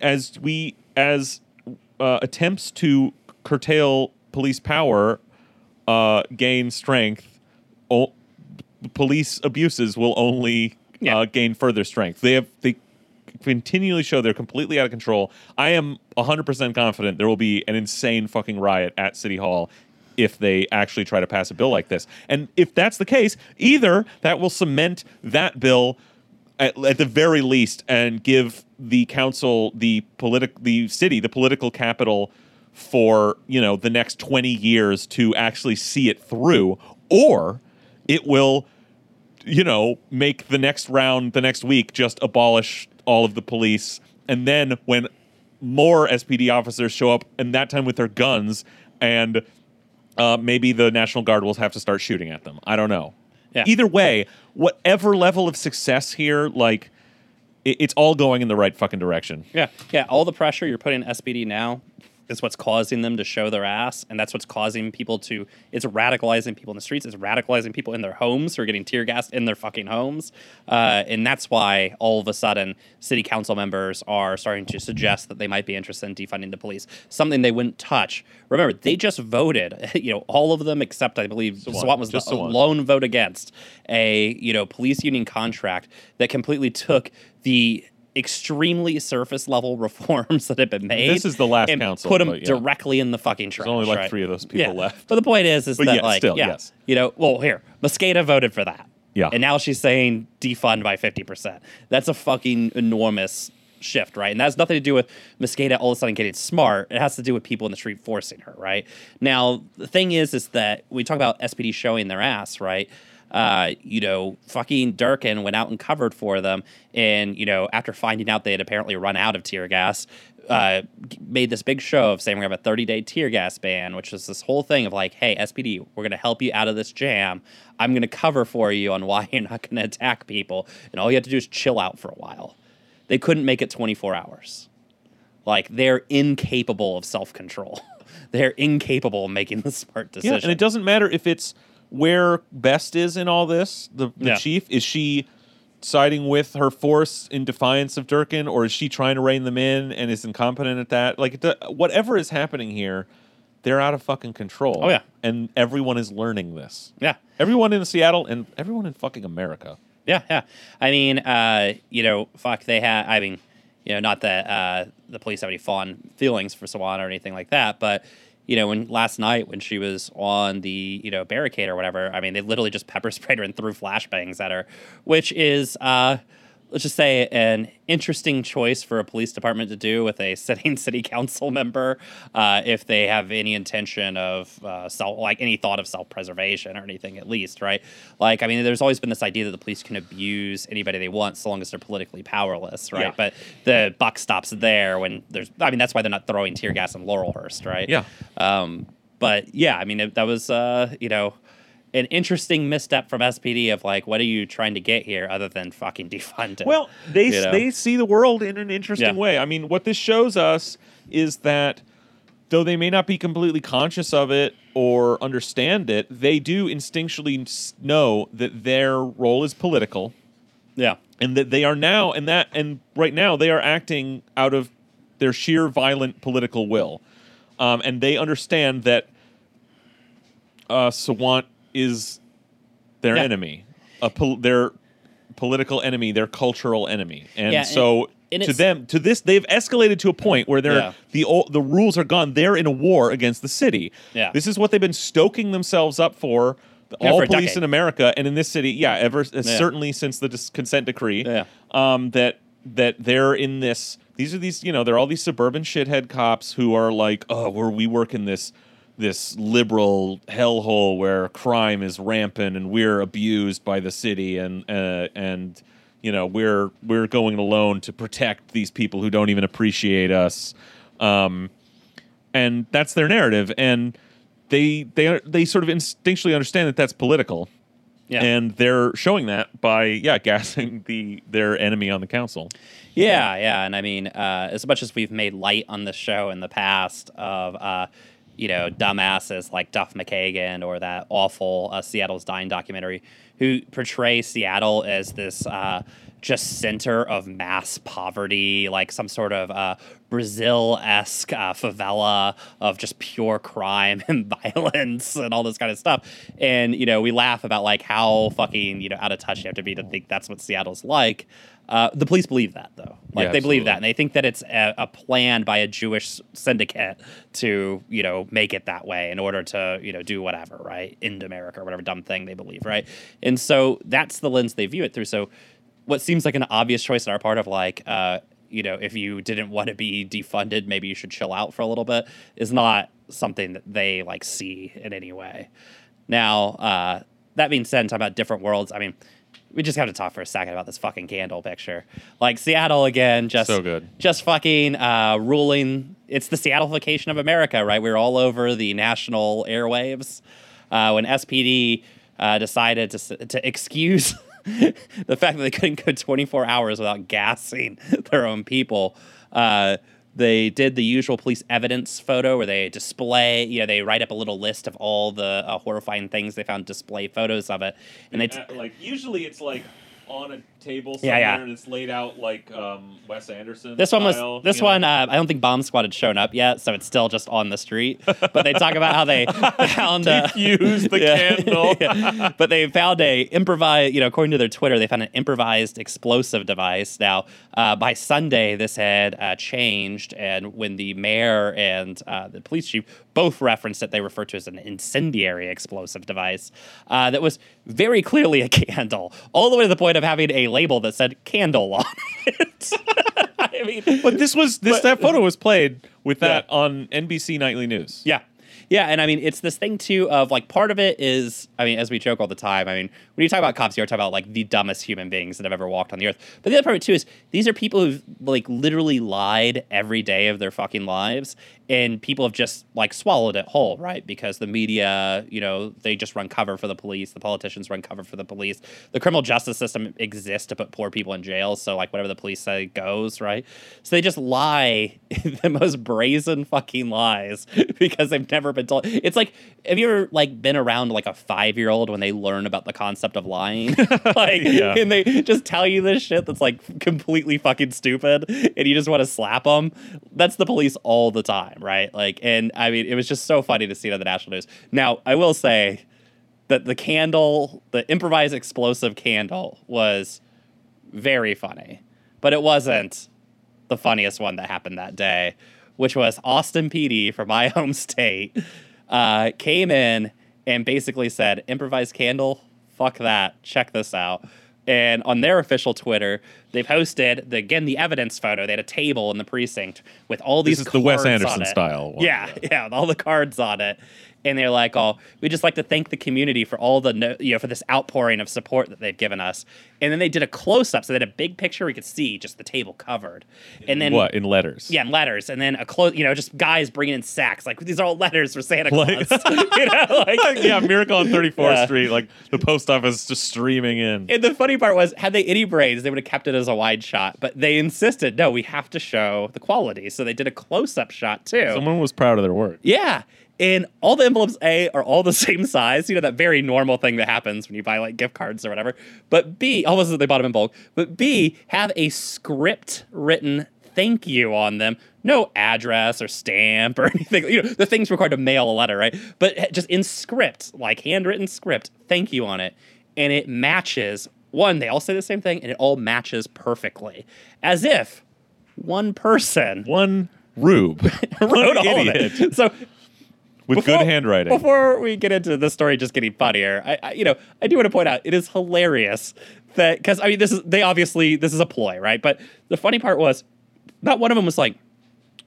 as we as uh, attempts to curtail police power uh, gain strength, o- police abuses will only Yeah. uh, gain further strength. They have they continually show they're completely out of control. I am 100% confident there will be an insane fucking riot at City Hall if they actually try to pass a bill like this. And if that's the case, either that will cement that bill at, at the very least and give the council the politic the city the political capital for you know the next 20 years to actually see it through or it will you know, make the next round, the next week, just abolish all of the police. And then when more SPD officers show up, and that time with their guns, and uh, maybe the National Guard will have to start shooting at them. I don't know. Yeah. Either way, whatever level of success here, like, it, it's all going in the right fucking direction. Yeah, yeah. All the pressure you're putting SPD now is what's causing them to show their ass, and that's what's causing people to. It's radicalizing people in the streets. It's radicalizing people in their homes who are getting tear gassed in their fucking homes, uh, and that's why all of a sudden city council members are starting to suggest that they might be interested in defunding the police, something they wouldn't touch. Remember, they just voted. (laughs) You know, all of them except I believe Sawant was just the lone vote against a you know police union contract that completely took the extremely surface level (laughs) reforms that have been made. This is the last and council, put them yeah. directly in the fucking trash. There's only like right? three of those people Yeah. left. But the point is, is But that yeah, like, still, yeah, yes. you know, well, here Mosqueda voted for that. Yeah. and now she's saying defund by fifty percent. That's a fucking enormous shift, right? And that has nothing to do with Mosqueda all of a sudden getting smart. It has to do with people in the street forcing her, right? Now, the thing is, is that we talk about SPD showing their ass, right? Uh, you know, fucking Durkan went out and covered for them, and you know, after finding out they had apparently run out of tear gas, uh, made this big show of saying gonna have a 30 day tear gas ban, which is this whole thing of like, hey, SPD, we're gonna help you out of this jam. I'm gonna cover for you on why you're not gonna attack people, and all you have to do is chill out for a while. They couldn't make it 24 hours. Like they're incapable of self control. (laughs) they're incapable of making the smart decision. Yeah, decision. and it doesn't matter if it's where Best is in all this. The, the Yeah. chief is she siding with her force in defiance of Durkan, or is she trying to rein them in and is incompetent at that? Like, whatever is happening here, they're out of fucking control. Oh, yeah. and everyone is learning this. yeah. Everyone in Seattle and everyone in fucking America. Yeah, yeah. I mean, uh, you know, fuck, they had. I mean, you know, not that uh, the police have any fond feelings for Sawant or anything like that, but you know, when last night when she was on the you know barricade or whatever, I mean, they literally just pepper (laughs) sprayed her and threw flashbangs at her, which is. Uh, Let's just say an interesting choice for a police department to do with a (laughs) sitting city council member, uh, if they have any intention of uh, self, like any thought of self-preservation or anything, at least, right? Like, I mean, there's always been this idea that the police can abuse anybody they want so long as they're politically powerless, right? Yeah. But the buck stops there when there's. I mean, that's why they're not throwing tear gas in Laurelhurst, right? Yeah. Um, but yeah, I mean, it, that was uh, you know. An interesting misstep from SPD of like, what are you trying to get here other than fucking (laughs) defund it? Well, they You know? they see the world in an interesting Yeah. way. I mean, what this shows us is that though they may not be completely conscious of it or understand it, they do instinctually know that their role is political yeah, and that they are now and that and right now they are acting out of their sheer violent political will. Um, and they understand that uh, Sawant is their Yeah. enemy, a pol- their political enemy, their cultural enemy, and Yeah, so and to them, to this, they've escalated to a point where they're Yeah. the the rules are gone. They're in a war against the city. Yeah. this is what they've been stoking themselves up for. Yeah, all police decade. in America and in this city, yeah, ever certainly since the dis- consent decree, Yeah. um, that that they're in this. These are these, you know, they're all these suburban shithead cops who are like, oh, we're we work in this this liberal hellhole where crime is rampant and we're abused by the city and uh, and you know we're we're going alone to protect these people who don't even appreciate us, um, and that's their narrative and. They, they they sort of instinctually understand that that's political, yeah, and they're showing that by yeah (laughs) gassing the their enemy on the council. yeah, yeah. And I mean, uh, as much as we've made light on this show in the past of, uh, you know, dumbasses like Duff McKagan or that awful uh, Seattle's Dying documentary, who portray Seattle as this uh, just center of mass poverty, like some sort of uh, Brazil esque uh, favela of just pure crime (laughs) and violence and all this kind of stuff. And, you know, we laugh about like how fucking, you know, out of touch you have to be to think that's what Seattle's like. Uh, the police believe that, though. Like, Yeah, they believe that. And they think that it's a, a plan by a Jewish syndicate to, you know, make it that way in order to, you know, do whatever, right? End America or whatever dumb thing they believe, right? And so that's the lens they view it through. So what seems like an obvious choice on our part of like, uh, you know, if you didn't want to be defunded, maybe you should chill out for a little bit, is not something that they like see in any way. Now, uh, that being said, talking about different worlds, I mean, we just have to talk for a second about this fucking candle picture. Like Seattle again, just So good. just fucking uh, ruling. It's the Seattleification of America, right? We're all over the national airwaves. Uh, when SPD uh, decided to to excuse (laughs) the fact that they couldn't go 24 hours without gassing (laughs) their own people. Uh, they did the usual police evidence photo where they display, you know, they write up a little list of all the uh, horrifying things they found, display photos of it, and they. T- like usually it's like on a table Yeah, somewhere yeah. and it's laid out like um, Wes Anderson. This one style, was this one. Uh, I don't think Bomb Squad had shown up yet, so it's still just on the street. But they talk about how they (laughs) found a Defuse the (laughs) candle. (laughs) Yeah. But they found a improvised. You know, according to their Twitter, they found an improvised explosive device. Now, uh, by Sunday, this had uh, changed, and when the mayor and uh, the police chief both referenced it, they referred to as an incendiary explosive device uh, that was very clearly a candle, all the way to the point of having a label that said "candle" on it. (laughs) I mean, But this was this But- that photo was played with that Yeah. on NBC Nightly News. Yeah. Yeah, and I mean it's this thing too of like part of it is I mean as we joke all the time. I mean when you talk about cops, you're talking about like the dumbest human beings that have ever walked on the earth. But the other part of it too is these are people who've like literally lied every day of their fucking lives, and people have just like swallowed it whole, right? Because the media, you know, they just run cover for the police. The politicians run cover for the police. The criminal justice system exists to put poor people in jail. So like whatever the police say goes, right? So they just lie (laughs) the most brazen fucking lies (laughs) because they've never been told. It's like have you ever like been around like a five year old when they learn about the concept of lying, (laughs) like Yeah. and they just tell you this shit that's like completely fucking stupid, and you just want to slap them. That's the police all the time, right? Like, and I mean, it was just so funny to see it on the national news. Now, I will say that the candle, the improvised explosive candle, was very funny, but it wasn't the funniest one that happened that day, which was Austin PD from my (laughs) home state uh, came in and basically said, improvised candle, fuck that, check this out. And on their official Twitter, they posted the, again the evidence photo. They had a table in the precinct with all these. This is the Wes cards on Anderson it. style one, Yeah, yeah, with all the cards on it. And they're like, "Oh, we just like to thank the community for all the no, you know for this outpouring of support that they've given us." And then they did a close up, so they had a big picture we could see just the table covered. And then what in letters? yeah, in letters, and then a close, you know, just guys bringing in sacks. Like these are all letters for Santa Like- Claus. (laughs) (laughs) you know, like yeah, Miracle on 34th Yeah. Street, like the post office just streaming in. And the funny part was, had they any brains, they would have kept it as a wide shot. But they insisted, no, we have to show the quality. So they did a close-up shot too. Someone was proud of their work. yeah. And all the envelopes A are all the (laughs) same size. You know, that very normal thing that happens when you buy like gift cards or whatever. But B, almost as they bought them in bulk. But B, have a script written thank you on them. No address or stamp or (laughs) anything. You know, the thing's required to mail a letter, right? But eh, just in script, like handwritten script, thank you on it. And it matches. One, they all say the same thing, and it all matches perfectly. As if one person (laughs) One rube, (laughs) wrote all of idiot it. So with before- good handwriting. Before we get into the story just getting funnier, I, I you know I do want to point out it is hilarious that because I mean this is they obviously this is a ploy right, but the funny part was not one of them was like.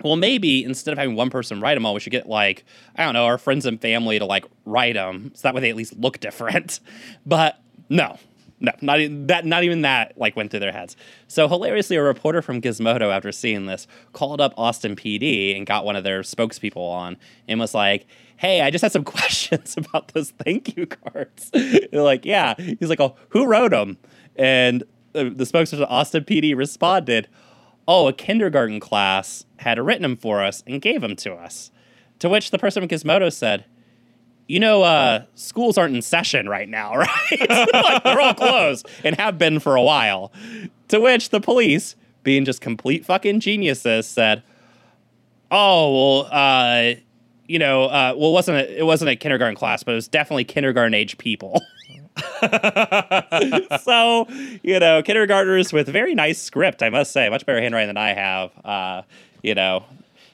Well, maybe instead of having one person write them all, we should get like I don't know our friends and family to like write them, so that way they at least look different. (laughs) But no, no, not even that. Not even that like went through their heads. So hilariously, a reporter from Gizmodo, after seeing this, called up Austin PD and got one of their spokespeople on and was like, "Hey, I just had some (laughs) questions about those thank you cards." (laughs) They're like, "Yeah." He's like, "Oh, who wrote them?" And the, the spokesperson Austin PD responded, "Oh, a kindergarten class had written them for us and gave them to us." To which the person from Gizmodo said, you know, uh, schools aren't in session right now, (laughs) right? (laughs) like they're all closed and have been for a while. To which the police, being just complete fucking geniuses, said, "Oh well, uh, you know, uh, well, it wasn't a, it wasn't a kindergarten class, but it was definitely kindergarten age people." (laughs) so, you know, kindergartners with very nice script, I must say, much better handwriting than I have. Uh, you know,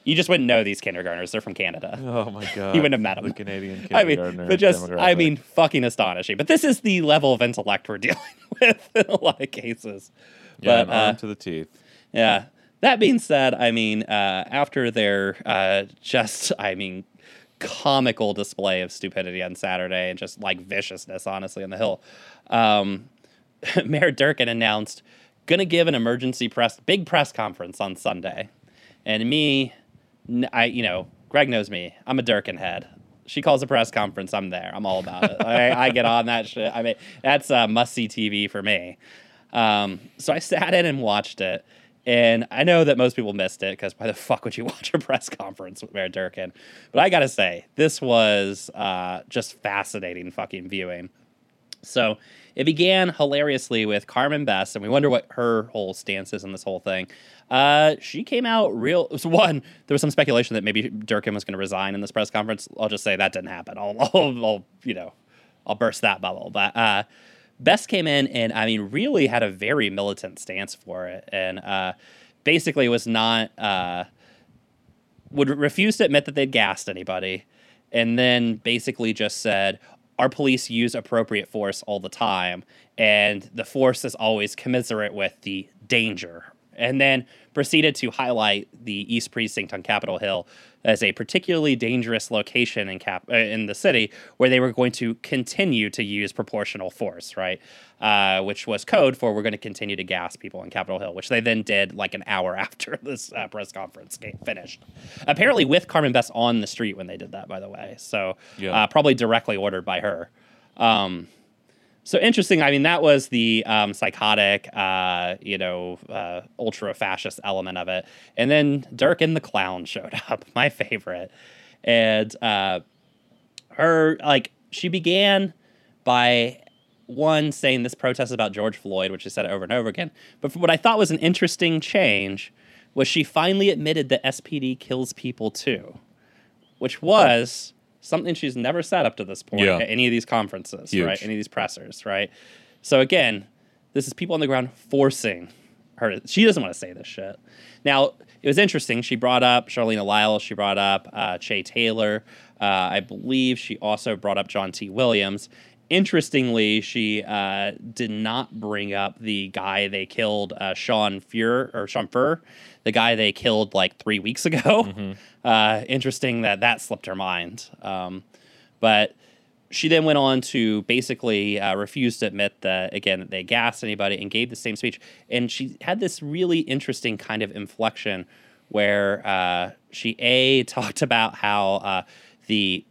you just wouldn't know these kindergartners; they're from Canada. (laughs) Oh my god! (laughs) You wouldn't have met them. The Canadian (laughs) I mean, but just, I mean, fucking astonishing. But this is the level of intellect we're dealing with in a lot of cases. yeah, but, uh, to the teeth. yeah. That being said, I mean, uh, after their uh, just, I mean, comical display of stupidity on Saturday and just like viciousness, honestly, on the Hill, um, Mayor Durkan announced gonna give an emergency press, big press conference on Sunday, and me, I, you know, Greg knows me. I'm a Durkan head. She calls a press conference. I'm there. I'm all about it. I, I get on that shit. I mean, that's uh, must see TV for me. Um, so I sat in and watched it. And I know that most people missed it because why the fuck would you (laughs) watch a press conference with Mayor Durkan? But I got to say, this was uh, just fascinating fucking viewing. So it began hilariously with Carmen Best, and we wonder what her whole stance is in this whole thing. Uh, she came out real. (laughs) So one, there was some speculation that maybe Durkan was going to resign in this press conference. I'll just say that didn't happen. I'll, (laughs) I'll, I'll you know, I'll burst that bubble. But uh, Best came in and I mean, really had a very militant stance for it, and uh, basically was not. Uh, would refuse to admit that they'd gassed anybody, and then basically just said, Our police use appropriate force all the time, and the force is always commensurate with the danger. And then proceeded to highlight the East Precinct on Capitol Hill as a particularly dangerous location in Cap uh, in the city where they were going to continue to use proportional force, right? Uh, which was code for we're going to continue to gas people on Capitol Hill, which they then did like an hour (laughs) after this uh, press conference finished. Apparently, with Carmen Best on the street when they did that, by the way. So Yeah. uh, probably directly ordered by her. Um, so interesting. I mean, that was the um, psychotic, uh, you know, uh, ultra fascist element of it. And then Durkan the clown (laughs) showed up, my favorite. And uh, her, like, she began by one saying this protest is about George Floyd, which she said over and over again. But what I thought was an interesting change was she finally admitted that SPD kills people too, which was something she's never said up to this point Yeah. at any of these conferences, Huge. right? Any of these pressers, right? So again, this is people on the ground forcing her. To, she doesn't want to say this shit. Now it was interesting. She brought up Charleena Lyles. She brought up uh, Che Taylor. Uh, I believe she also brought up John T. Williams. Interestingly, she uh, did not bring up the guy they killed, uh, Shaun Fuhr or Shaun Fuhr, the guy they killed like three weeks ago. (laughs) Uh, interesting that that slipped her mind. Um, but she then went on to basically uh, refuse to admit that again that they gassed anybody and gave the same speech. And she had this really interesting kind of inflection where uh, she a (laughs) talked about how uh, the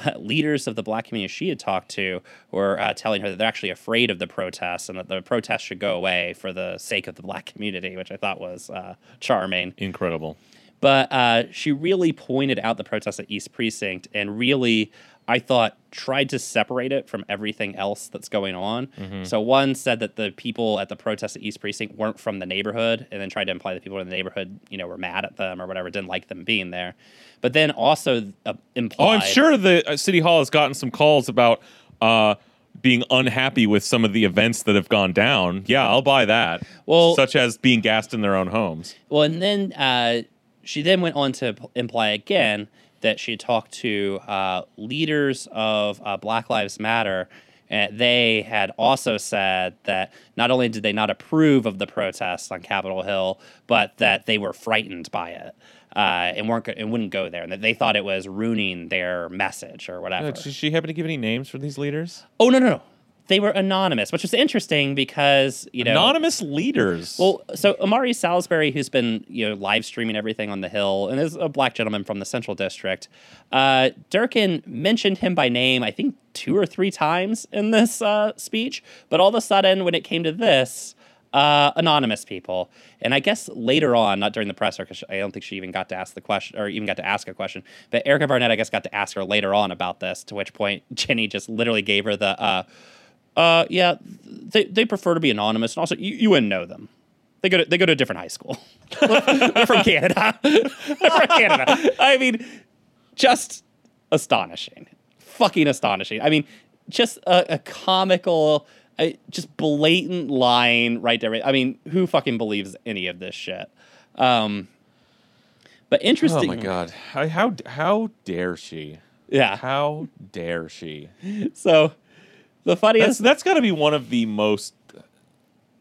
(laughs) leaders of the black community she had talked to were uh, telling her that they're actually afraid of the protests and that the protests should go away for the sake of the black community, which I thought was uh, charming. Incredible. But uh, she really pointed out the protests at East Precinct and really, I thought, tried to separate it from everything else that's going on. So one said that the people at the protest at East Precinct weren't from the neighborhood, and then tried to imply that people in the neighborhood, you know, were mad at them or whatever, didn't like them being there. But then also uh, implied. Oh, I'm sure the uh, city hall has gotten some calls about uh, being unhappy with some of the events that have gone down. Yeah, I'll buy that. Well- such as being gassed in their own homes. Well, and then uh, she then went on to p- imply again that she had talked to uh, leaders of uh, Black Lives Matter. And they had also said that not only did they not approve of the protests on Capitol Hill, but that they were frightened by it uh, and weren't and wouldn't go there, and that they thought it was ruining their message or whatever. Does she happen to give any names for these leaders? oh no, no, no! They were anonymous, which was interesting because you know Anonymous leaders. well, so Omari Salisbury, who's been you know live streaming everything on the Hill, and is a black gentleman from the Central District, uh, Durkan mentioned him by name, I think two or three times in this uh, speech. But all of a sudden, when it came to this, uh, anonymous people. And I guess later on, not during the presser, because I don't think she even got to ask the question or even got to ask a question, but Erica Barnett, I guess, got to ask her later on about this, to which point (laughs) Jenny just literally gave her the, uh, uh, yeah, they, they prefer to be anonymous. And also, you, you wouldn't know them. They go to, they go to a different high school. (laughs) They're from Canada. (laughs) They're from Canada. I mean, just astonishing. Fucking astonishing. I mean, just a, a comical, a, just blatant lying right there. I mean, who fucking believes any of this shit? Um, but interesting. Oh my god! How how how dare she? Yeah. How dare she? (laughs) So the That's funniest. that's got to be one of the most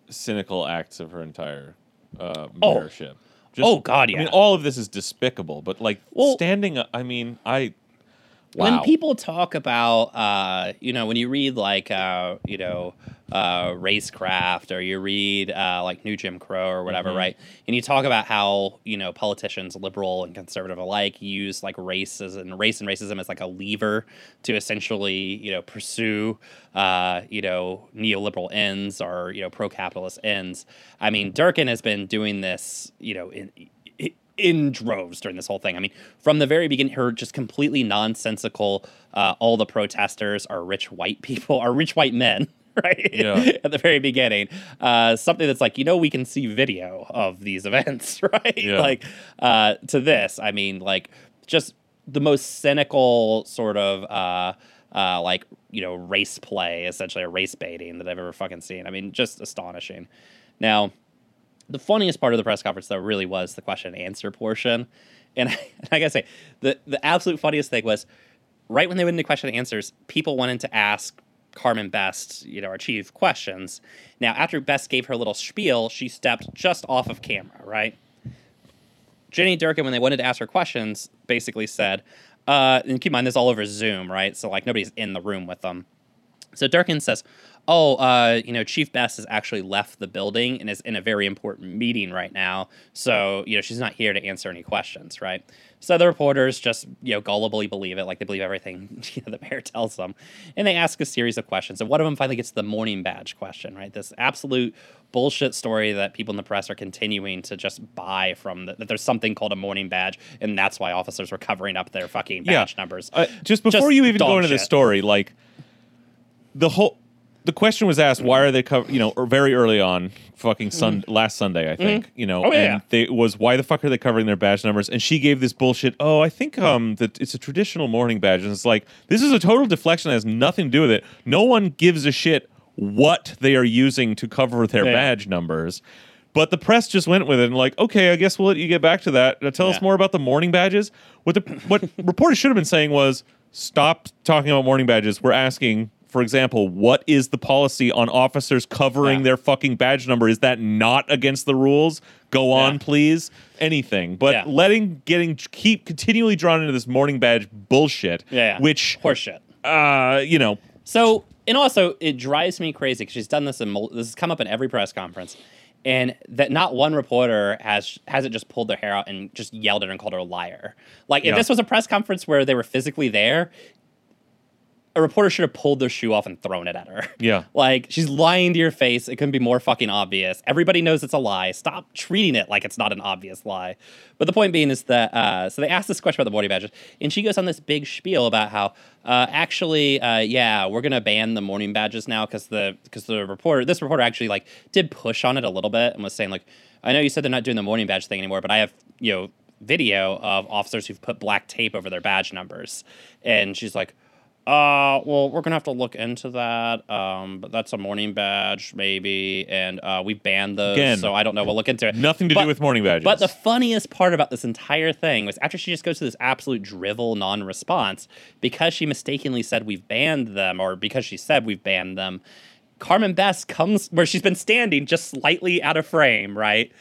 cynical acts of her entire uh, Oh. mayorship. Oh, God, I mean, all of this is despicable, but like Well- standing. up- I mean, I. Wow. When people talk about, uh, you know, when you read like, uh, you know, uh, racecraft or you read uh, like New Jim Crow or whatever, Mhm. right? And you talk about how you know politicians, liberal and conservative alike, use like races and race and racism as like a lever to essentially, you know, pursue, uh, you know, neoliberal ends or you know pro-capitalist ends. I mean, Durkan has been doing this, you know, in in droves during this whole thing. I mean, from the very beginning, her just completely nonsensical. Uh, all the protesters are rich white people, (laughs) are rich white men, (laughs) right? Yeah. (laughs) At the very beginning, uh, something that's like, you know, we can see video of these (laughs) events, right? Yeah. Like uh, to this, I mean, like just the most cynical sort of. Uh, uh, like you know, race play, essentially a race baiting that I've ever fucking seen. I mean, just astonishing. Now, the funniest part of the press conference though really was the question and answer portion and I, I gotta say the the absolute funniest thing was right when they went into question and answers people wanted to ask carmen best you know chief questions. Now after best gave her little spiel she stepped just off of camera right? Jenny durkan when they wanted to ask her questions basically said uh and keep in mind this is all over zoom right? So like nobody's in the room with them. So Durkan says, "Oh, uh, you know, Chief Best has actually left the building and is in a very important meeting right now. So you know, she's not here to answer any questions, right?" So the reporters just you know gullibly believe it, like they believe everything (laughs) you know, the mayor tells them, and they ask a series of questions. And one of them finally gets the mourning badge question, right? This absolute bullshit story that people in the press are continuing to just buy from the, that there's something called a mourning badge, and that's why officers were covering up their fucking Yeah. numbers. Uh, just before Just you even go into the story, like the whole the question was asked, why are they cover? You know, or very early on, fucking sun last Sunday, I think. You know, Oh, yeah, and they it was why the fuck are they covering their badge numbers? And she gave this bullshit. Oh, I think um that it's a traditional mourning badge, and it's like this is a total deflection that has nothing to do with it. No one gives a shit what they are using to cover their Yeah. badge numbers. But the press just went with it and like, okay, I guess we'll let you get back to that. Now tell us Yeah. more about the mourning badges. What the what (laughs) reporters should have been saying was stop talking about mourning badges. We're asking, for example, what is the policy on officers covering Yeah. their fucking badge number? Is that not against the rules? Go on, Yeah. please. Anything. But Yeah. letting getting keep continually drawn into this mourning badge bullshit, Yeah, yeah. which horseshit. uh, you know, So, and also, it drives me crazy because she's done this in this has come up in every press conference, and that not one reporter has hasn't just pulled their hair out and just yelled at her and called her a liar. Like, if this was a press conference where they were physically there, a reporter should have pulled their shoe off and thrown it at her. (laughs) Yeah. Like, she's lying to your face. It couldn't be more fucking obvious. Everybody knows it's a lie. Stop treating it like it's not an obvious lie. But the point being is that, uh, so they asked this question about the mourning badges, and she goes on this big spiel about how, uh, actually, uh, yeah, we're gonna ban the mourning badges now because the because the reporter, this reporter actually like did push on it a little bit and was saying like, I know you said they're not doing the mourning badge thing anymore, but I have you know video of officers who've put black tape over their badge numbers, and she's like. Uh, well, we're gonna have to look into that. Um, but that's a mourning badge, maybe, and uh, we banned those, Again, so I don't know. We'll look into it. nothing to But- do with mourning badges. But the funniest part about this entire thing was after she just goes to this absolute drivel non-response because she mistakenly said we've banned them, or because she said we've banned them. Carmen Best comes where she's been standing just slightly out of frame, right?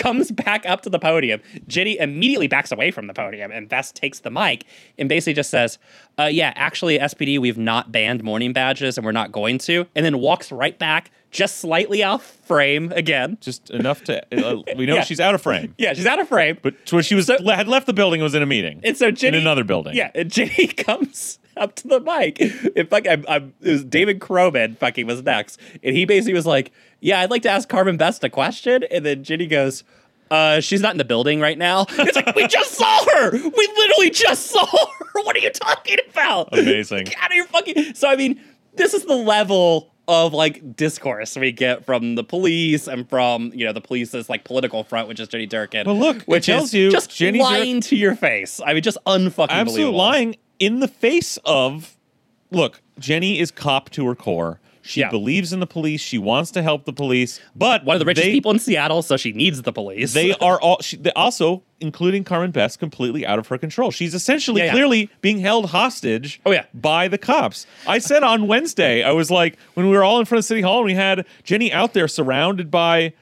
Comes back up to the podium. Jenny immediately backs away from the podium, and Best takes the mic and basically just says, uh, "Yeah, actually, SPD, we've not banned mourning badges, and we're not going to." And then walks right back, just slightly off frame again. just enough to uh, we know (laughs) Yeah. she's out of frame. Yeah, she's out of frame. But when she was So- had left the building, it was in a meeting. And so Jenny in another building. Yeah, Jenny (laughs) comes (laughs) up to the mic. It fucking, I'm, I'm, it was David Kroman fucking was next, and he basically was like, "Yeah, I'd like to ask Carmen Best a question," and then Jenny goes. Uh, she's not in the building right now. (laughs) It's like we just saw her. We literally just saw her. (laughs) What are you talking about? Amazing. Get out of your fucking. So I mean, this is the level of like discourse we get from the police and from you know the police's like political front, which is Jenny Durkan. Well, look, which tells is you just Jenny Dur- lying to your face. I mean, just unfucking absolute lying in the face of look jenny is cop to her core she Yeah. believes in the police she wants to help the police but One of the richest they, people in Seattle, so she needs the police. they (laughs) are all she, they also including carmen best completely out of her control she's essentially Yeah, yeah. clearly being held hostage Oh, yeah. by the cops i said on wednesday i was like when we were all in front of city hall and we had jenny out there surrounded by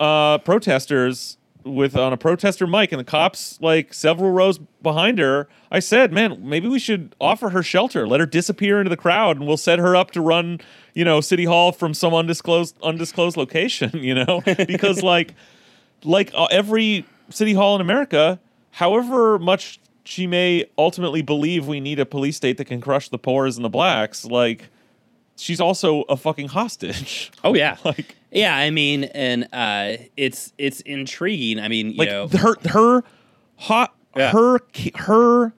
uh protesters with on a protester mic and the cops like several rows behind her i said man maybe we should offer her shelter. Let her disappear into the crowd and we'll set her up to run you know city hall from some undisclosed undisclosed location (laughs) you know? Because like like uh, every city hall in america however much she may ultimately believe we need a police state that can crush the poors and the blacks like she's also a fucking hostage. Oh yeah, (laughs) like yeah. I mean, and uh, it's it's intriguing. I mean, you like know, her her hot Yeah. her her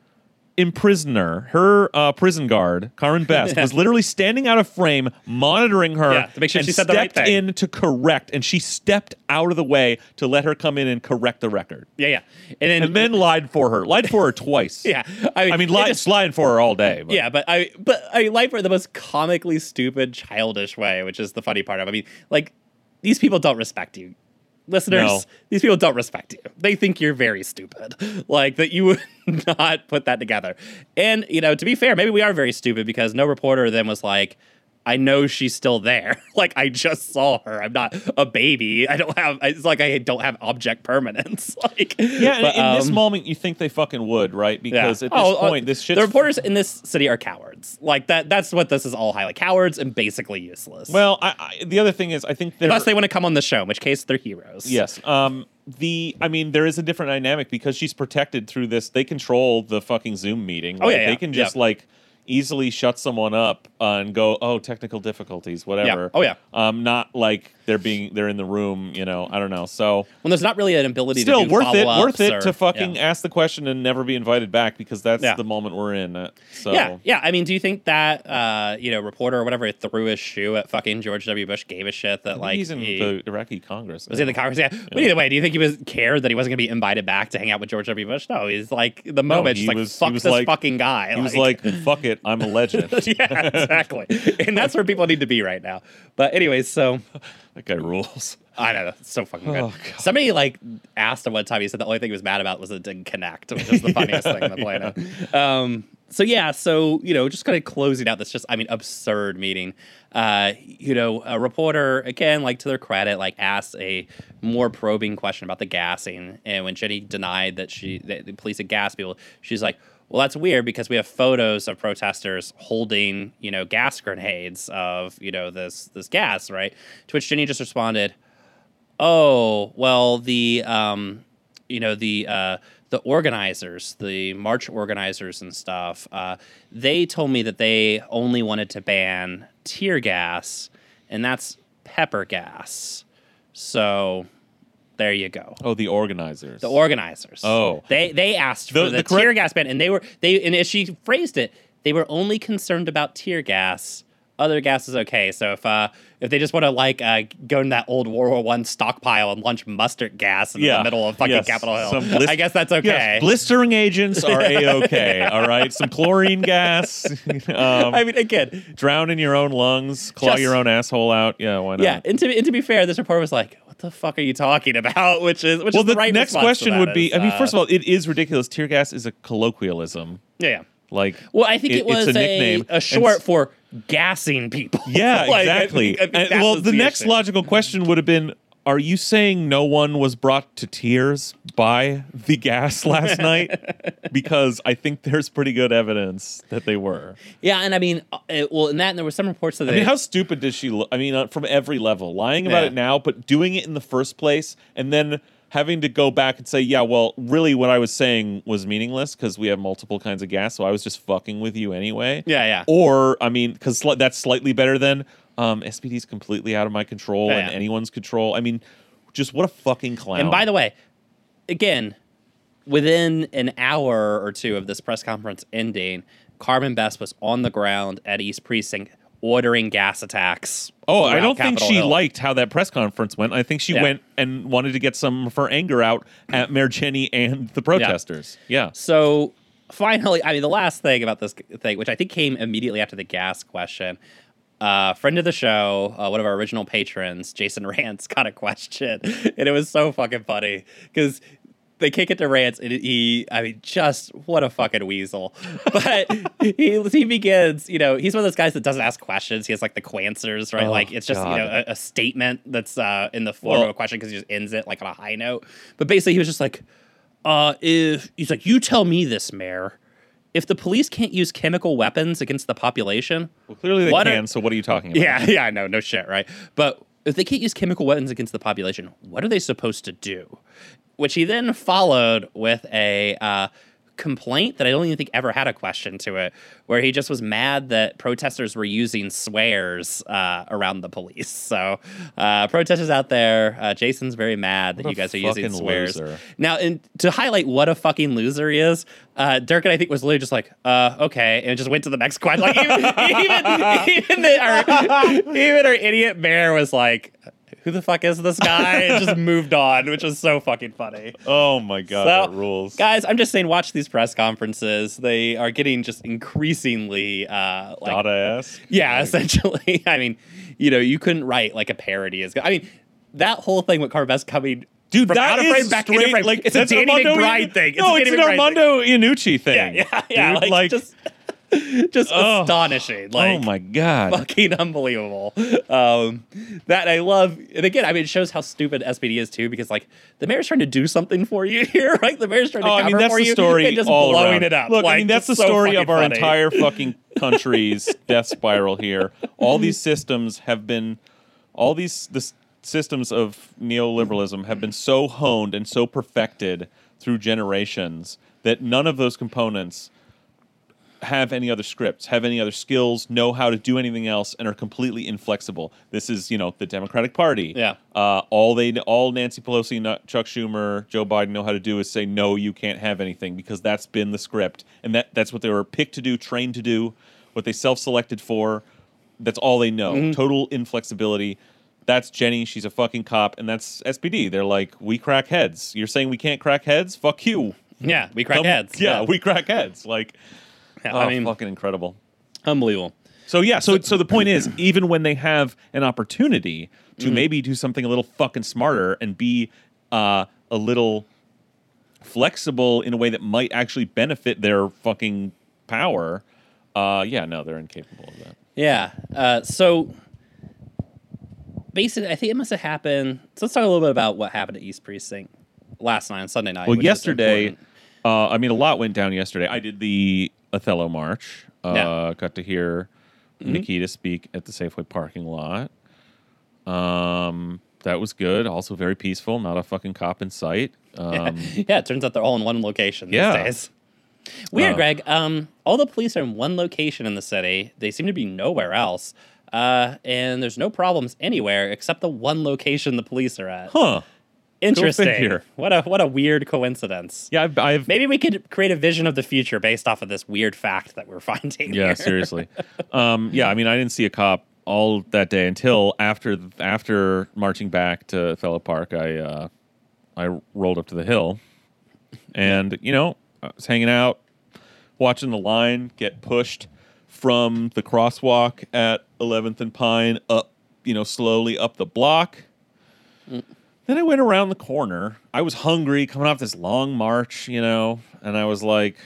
imprisoner her uh, prison guard Karen (laughs) Best was literally standing out of frame monitoring her Yeah, to make sure and she said the right stepped thing. in to correct and she stepped out of the way to let her come in and correct the record yeah, yeah, and then, and then lied for her lied for her twice (laughs) yeah. I mean, I mean lied, just- lying for her all day but. Yeah, but I but I like for the most comically stupid, childish way, which is the funny part of. it. I mean, like these people don't respect you, listeners. No. These people don't respect you. They think you're very stupid, (laughs) like that you would (laughs) not put that together. And you know, to be fair, maybe we are very stupid because no reporter then was like. I know she's still there. (laughs) like I just saw her. I'm not a baby. I don't have. It's like I don't have object permanence. (laughs) like yeah but, in this um, moment you think they fucking would right because at this Oh, uh, point this shit's the reporters in this city are cowards. Like that. That's what this is all highlight. Cowards and basically useless. well I, I, the other thing is I think they're unless they want to come on the show, in which case they're heroes. Yes. Um. The. I mean, there is a different dynamic because she's protected through this. They control the fucking Zoom meeting. Oh, yeah, right? yeah, They can just yeah. like easily shut someone up uh, and go, oh, technical difficulties, whatever. Oh, yeah. Um. Not like they're being they're in the room. You know. I don't know. So When there's not really an ability still to do worth it. Worth it or- to fucking yeah. ask the question and never be invited back because that's Yeah. the moment we're in. Uh, so. Yeah, yeah. I mean, do you think that uh, you know, reporter or whatever threw his shoe at fucking George W. Bush gave a shit that like he's in he, the Iraqi Congress. was he in the Congress? Yeah. But either way, do you think he was cared that he wasn't going to be invited back to hang out with George W. Bush? No, he's like the moment, he just like was- fuck this like- fucking guy. He was like, "Fuck it, I'm a legend." (laughs) yeah, exactly. and that's where people need to be right now. But anyways, so (laughs) that guy rules. I know so fucking good. Oh, Somebody like asked him one time. He said the only thing he was mad about was it didn't connect, which is the funniest thing on the planet. (laughs) Um, so yeah, so you know, just kind of closing out this just I mean absurd meeting. Uh, you know, a reporter again, like to their credit, like asked a more probing question about the gassing, and when Jenny denied that she that the police had gassed people, she's like. Well, that's weird because we have photos of protesters holding, you know, gas grenades of, you know, this this gas, right? To which Jenny just responded, Oh well, the um, you know the uh, the organizers, the march organizers and stuff. Uh, they told me that they only wanted to ban tear gas, and that's pepper gas. So there you go. Oh, the organizers. The organizers. Oh. they they asked The- for the, the correct- tear gas ban, and they were they and as she phrased it, they were only concerned about tear gas. Other gas is okay. So if uh if they just want to like uh, go in that old World War One stockpile and launch mustard gas in Yeah. the middle of fucking Yes. Capitol Hill, Some blis- I guess that's Yes, okay. blistering agents are (laughs) a okay. all right, some chlorine gas. (laughs) Um, I mean, again, drown in your own lungs, claw Just- your own asshole out. Yeah, why not? yeah. And to, and to be fair, this reporter was like, "What the fuck are you talking about?" (laughs) Which is which Well, is the, the right next question would be: is, I mean, uh, first of all, it is ridiculous. Tear gas is a colloquialism. yeah, yeah. Like, Well, I think it, it's was a a, nickname. a short for gassing people. (laughs) Yeah, Like, I exactly. think- I think And- well, was the, next issue. logical question would have been: Are you saying no one was brought to tears by the gas last (laughs) night? Because I think there's pretty good evidence that they were. Yeah, and I mean, uh, it, well, in that, and there were some reports of that I mean, how stupid does she look? I mean, uh, from every level, lying about Yeah. it now, but doing it in the first place, and then having to go back and say, yeah, well, really, what I was saying was meaningless because we have multiple kinds of gas, so I was just fucking with you anyway. Yeah, yeah. Or I mean, because that's slightly better than um, is completely out of my control Yeah, and anyone's control. I mean, just what a fucking clown. And by the way, again, within an hour or two of this press conference ending, Carmen Best was on the ground at East Precinct ordering gas attacks. Oh, I don't think Capitol she Hill. liked how that press conference went. I think she Yeah. went and wanted to get some of her anger out at Mayor Cheney and the protesters. Yeah. So finally, I mean, the last thing about this thing, which I think came immediately after the gas question, uh, friend of the show, uh, one of our original patrons, Jason (laughs) Rantz, got a question, and it was so fucking funny because they kick it to Rantz, and he, I mean, just what a fucking weasel. (laughs) But he he begins, you know, he's one of those guys that doesn't ask questions. He has like the quanswers, right? Oh, like it's just you know a, a statement that's uh, in the form Well- of a question because he just ends it like on a high note. But basically, he was just like, uh, if he's like, you tell me this, mayor. If the police can't use chemical weapons against the population, Well, clearly they What are- can. so what are you talking about? yeah, (laughs) yeah, I know, no shit, right? But if they can't use chemical weapons against the population, what are they supposed to do? Which he then followed with a uh, complaint that I don't even think ever had a question to it, where he just was mad that protesters were using swears uh, around the police. (laughs) So, uh, protesters out there, uh, Jason's very mad that What you guys are using swears. loser. Now, and to highlight what a fucking loser he is, uh, Durkan I think was literally just like, uh, okay, and just went to the next question. Like even (laughs) even even, the, our, (laughs) even our idiot mayor was like, who the fuck is this guy? And just (laughs) moved on, which was so fucking funny. Oh my god, So, that rules. Guys, I'm just saying, watch these press conferences. They are getting just increasingly uh, like Data ass. yeah, essentially. (laughs) I mean, you know, you couldn't write like a parody as good. I mean, that whole thing with Carmen Best coming Dude, from that is frame straight, like it's a Danny Armando McBride Ian- thing. It's no, it's an thing. Armando Iannucci thing. Yeah, yeah, yeah. Dude, like, like, just (laughs) just Oh. astonishing. Like oh my god. fucking unbelievable. Um, that I love. And again, I mean, it shows how stupid SPD is too, because like the mayor's trying to do something for you (laughs) here, right? The mayor's trying to Oh, I mean that's for the you story and just all blowing around. it up. Look, I mean that's the so story of our funny. entire (laughs) fucking country's death spiral here. All these systems have been, all these this systems of neoliberalism have been so honed and so perfected through generations that none of those components have any other scripts, have any other skills, know how to do anything else, and are completely inflexible. This is, you know, the Democratic Party. Yeah. Uh, all they, all Nancy Pelosi, Chuck Schumer, Joe Biden know how to do is say no, you can't have anything because that's been the script, and that that's what they were picked to do, trained to do, what they self-selected for. That's all they know. Mm-hmm. Total inflexibility. That's Jenny. She's a fucking cop, and that's SPD. They're like, we crack heads. You're saying we can't crack heads? Fuck you. Yeah, we crack Come- heads. Yeah, we crack heads. Like, Yeah, oh, I mean, fucking incredible. unbelievable. So yeah, so so the point is, (clears throat) even when they have an opportunity to maybe do something a little fucking smarter and be uh, a little flexible in a way that might actually benefit their fucking power, uh, yeah, no, they're incapable of that. Yeah. Uh, so basically, I think it must have happened. So let's talk a little bit about what happened at East Precinct last night on Sunday night. Well, yesterday, uh, I mean, a lot went down yesterday. I did the Othello March. Uh, Yeah. Mm-hmm. Got to hear Nikkita speak at the Safeway parking lot. Um, that was good. Also very peaceful. Not a fucking cop in sight. (laughs) Um, (laughs) yeah, it turns out they're all in one location Yeah. these days. Weird, Uh, Greg. Um, all the police are in one location in the city. They seem to be nowhere else. Uh, and there's no problems anywhere except the one location the police are at. huh? Interesting. What a what a weird coincidence. Yeah, I've, I've Maybe we could create a vision of the future based off of this weird fact that we're (laughs) finding. yeah, seriously. Um, yeah, I mean, I didn't see a cop all that day until after after marching back to Othello Park. I uh, I rolled up to the hill, and you know, I was hanging out, watching the line get pushed from the crosswalk at 11th and Pine up, you know, slowly up the block. Then I went around the corner. I was hungry, coming off this long march, you know, and I was like,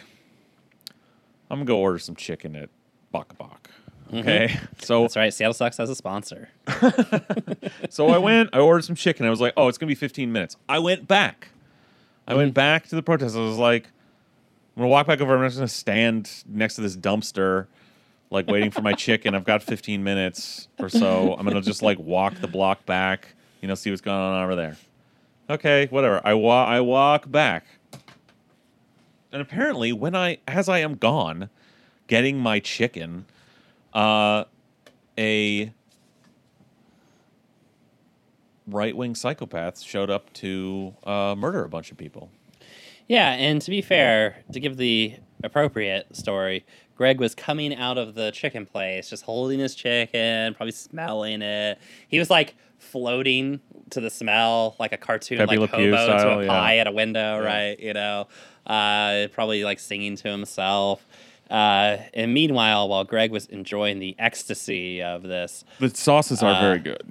I'm gonna go order some chicken at Bok a Bok. Mm-hmm. Okay, (laughs) so That's right. Seattle Sox has a sponsor. (laughs) (laughs) so I went, I ordered some chicken. I was like, oh, it's gonna be 15 minutes. I went back. I went mm-hmm. back to the protest. I was like, I'm gonna walk back over. I'm just gonna stand next to this dumpster, like waiting for my chicken. I've got 15 minutes or so. I'm gonna just like walk the block back, you know, see what's going on over there. Okay, whatever. I wa- I walk back. And apparently when I as I am gone getting my chicken, uh a right-wing psychopath showed up to uh, murder a bunch of people. Yeah, and to be fair, to give the appropriate story, Greg was coming out of the chicken place, just holding his chicken, probably smelling it. He was like floating to the smell, like a cartoon, Pepe like Pew hobo to style, a yeah. pie at a window, Yeah. right? You know, uh, probably like singing to himself. Uh, and meanwhile, while Greg was enjoying the ecstasy of this, The sauces are Uh, very good.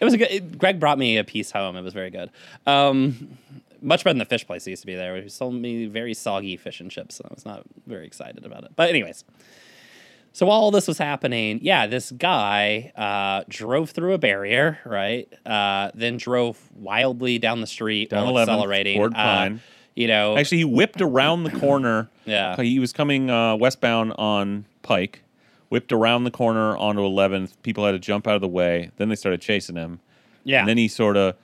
it was a good. It, Greg brought me a piece home. It was very good. Um, much better than the fish place used to be there. He sold me very soggy fish and chips, and I was not very excited about it. But anyways, so while all this was happening, yeah, this guy uh, drove through a barrier, right? Uh, then drove wildly down the street Down while 11th, accelerating. toward Uh, Pine. you know, Actually, he whipped around the corner. Yeah. He was coming uh, westbound on Pike, whipped around the corner onto 11th. People had to jump out of the way. Then they started chasing him. yeah, And then he sort of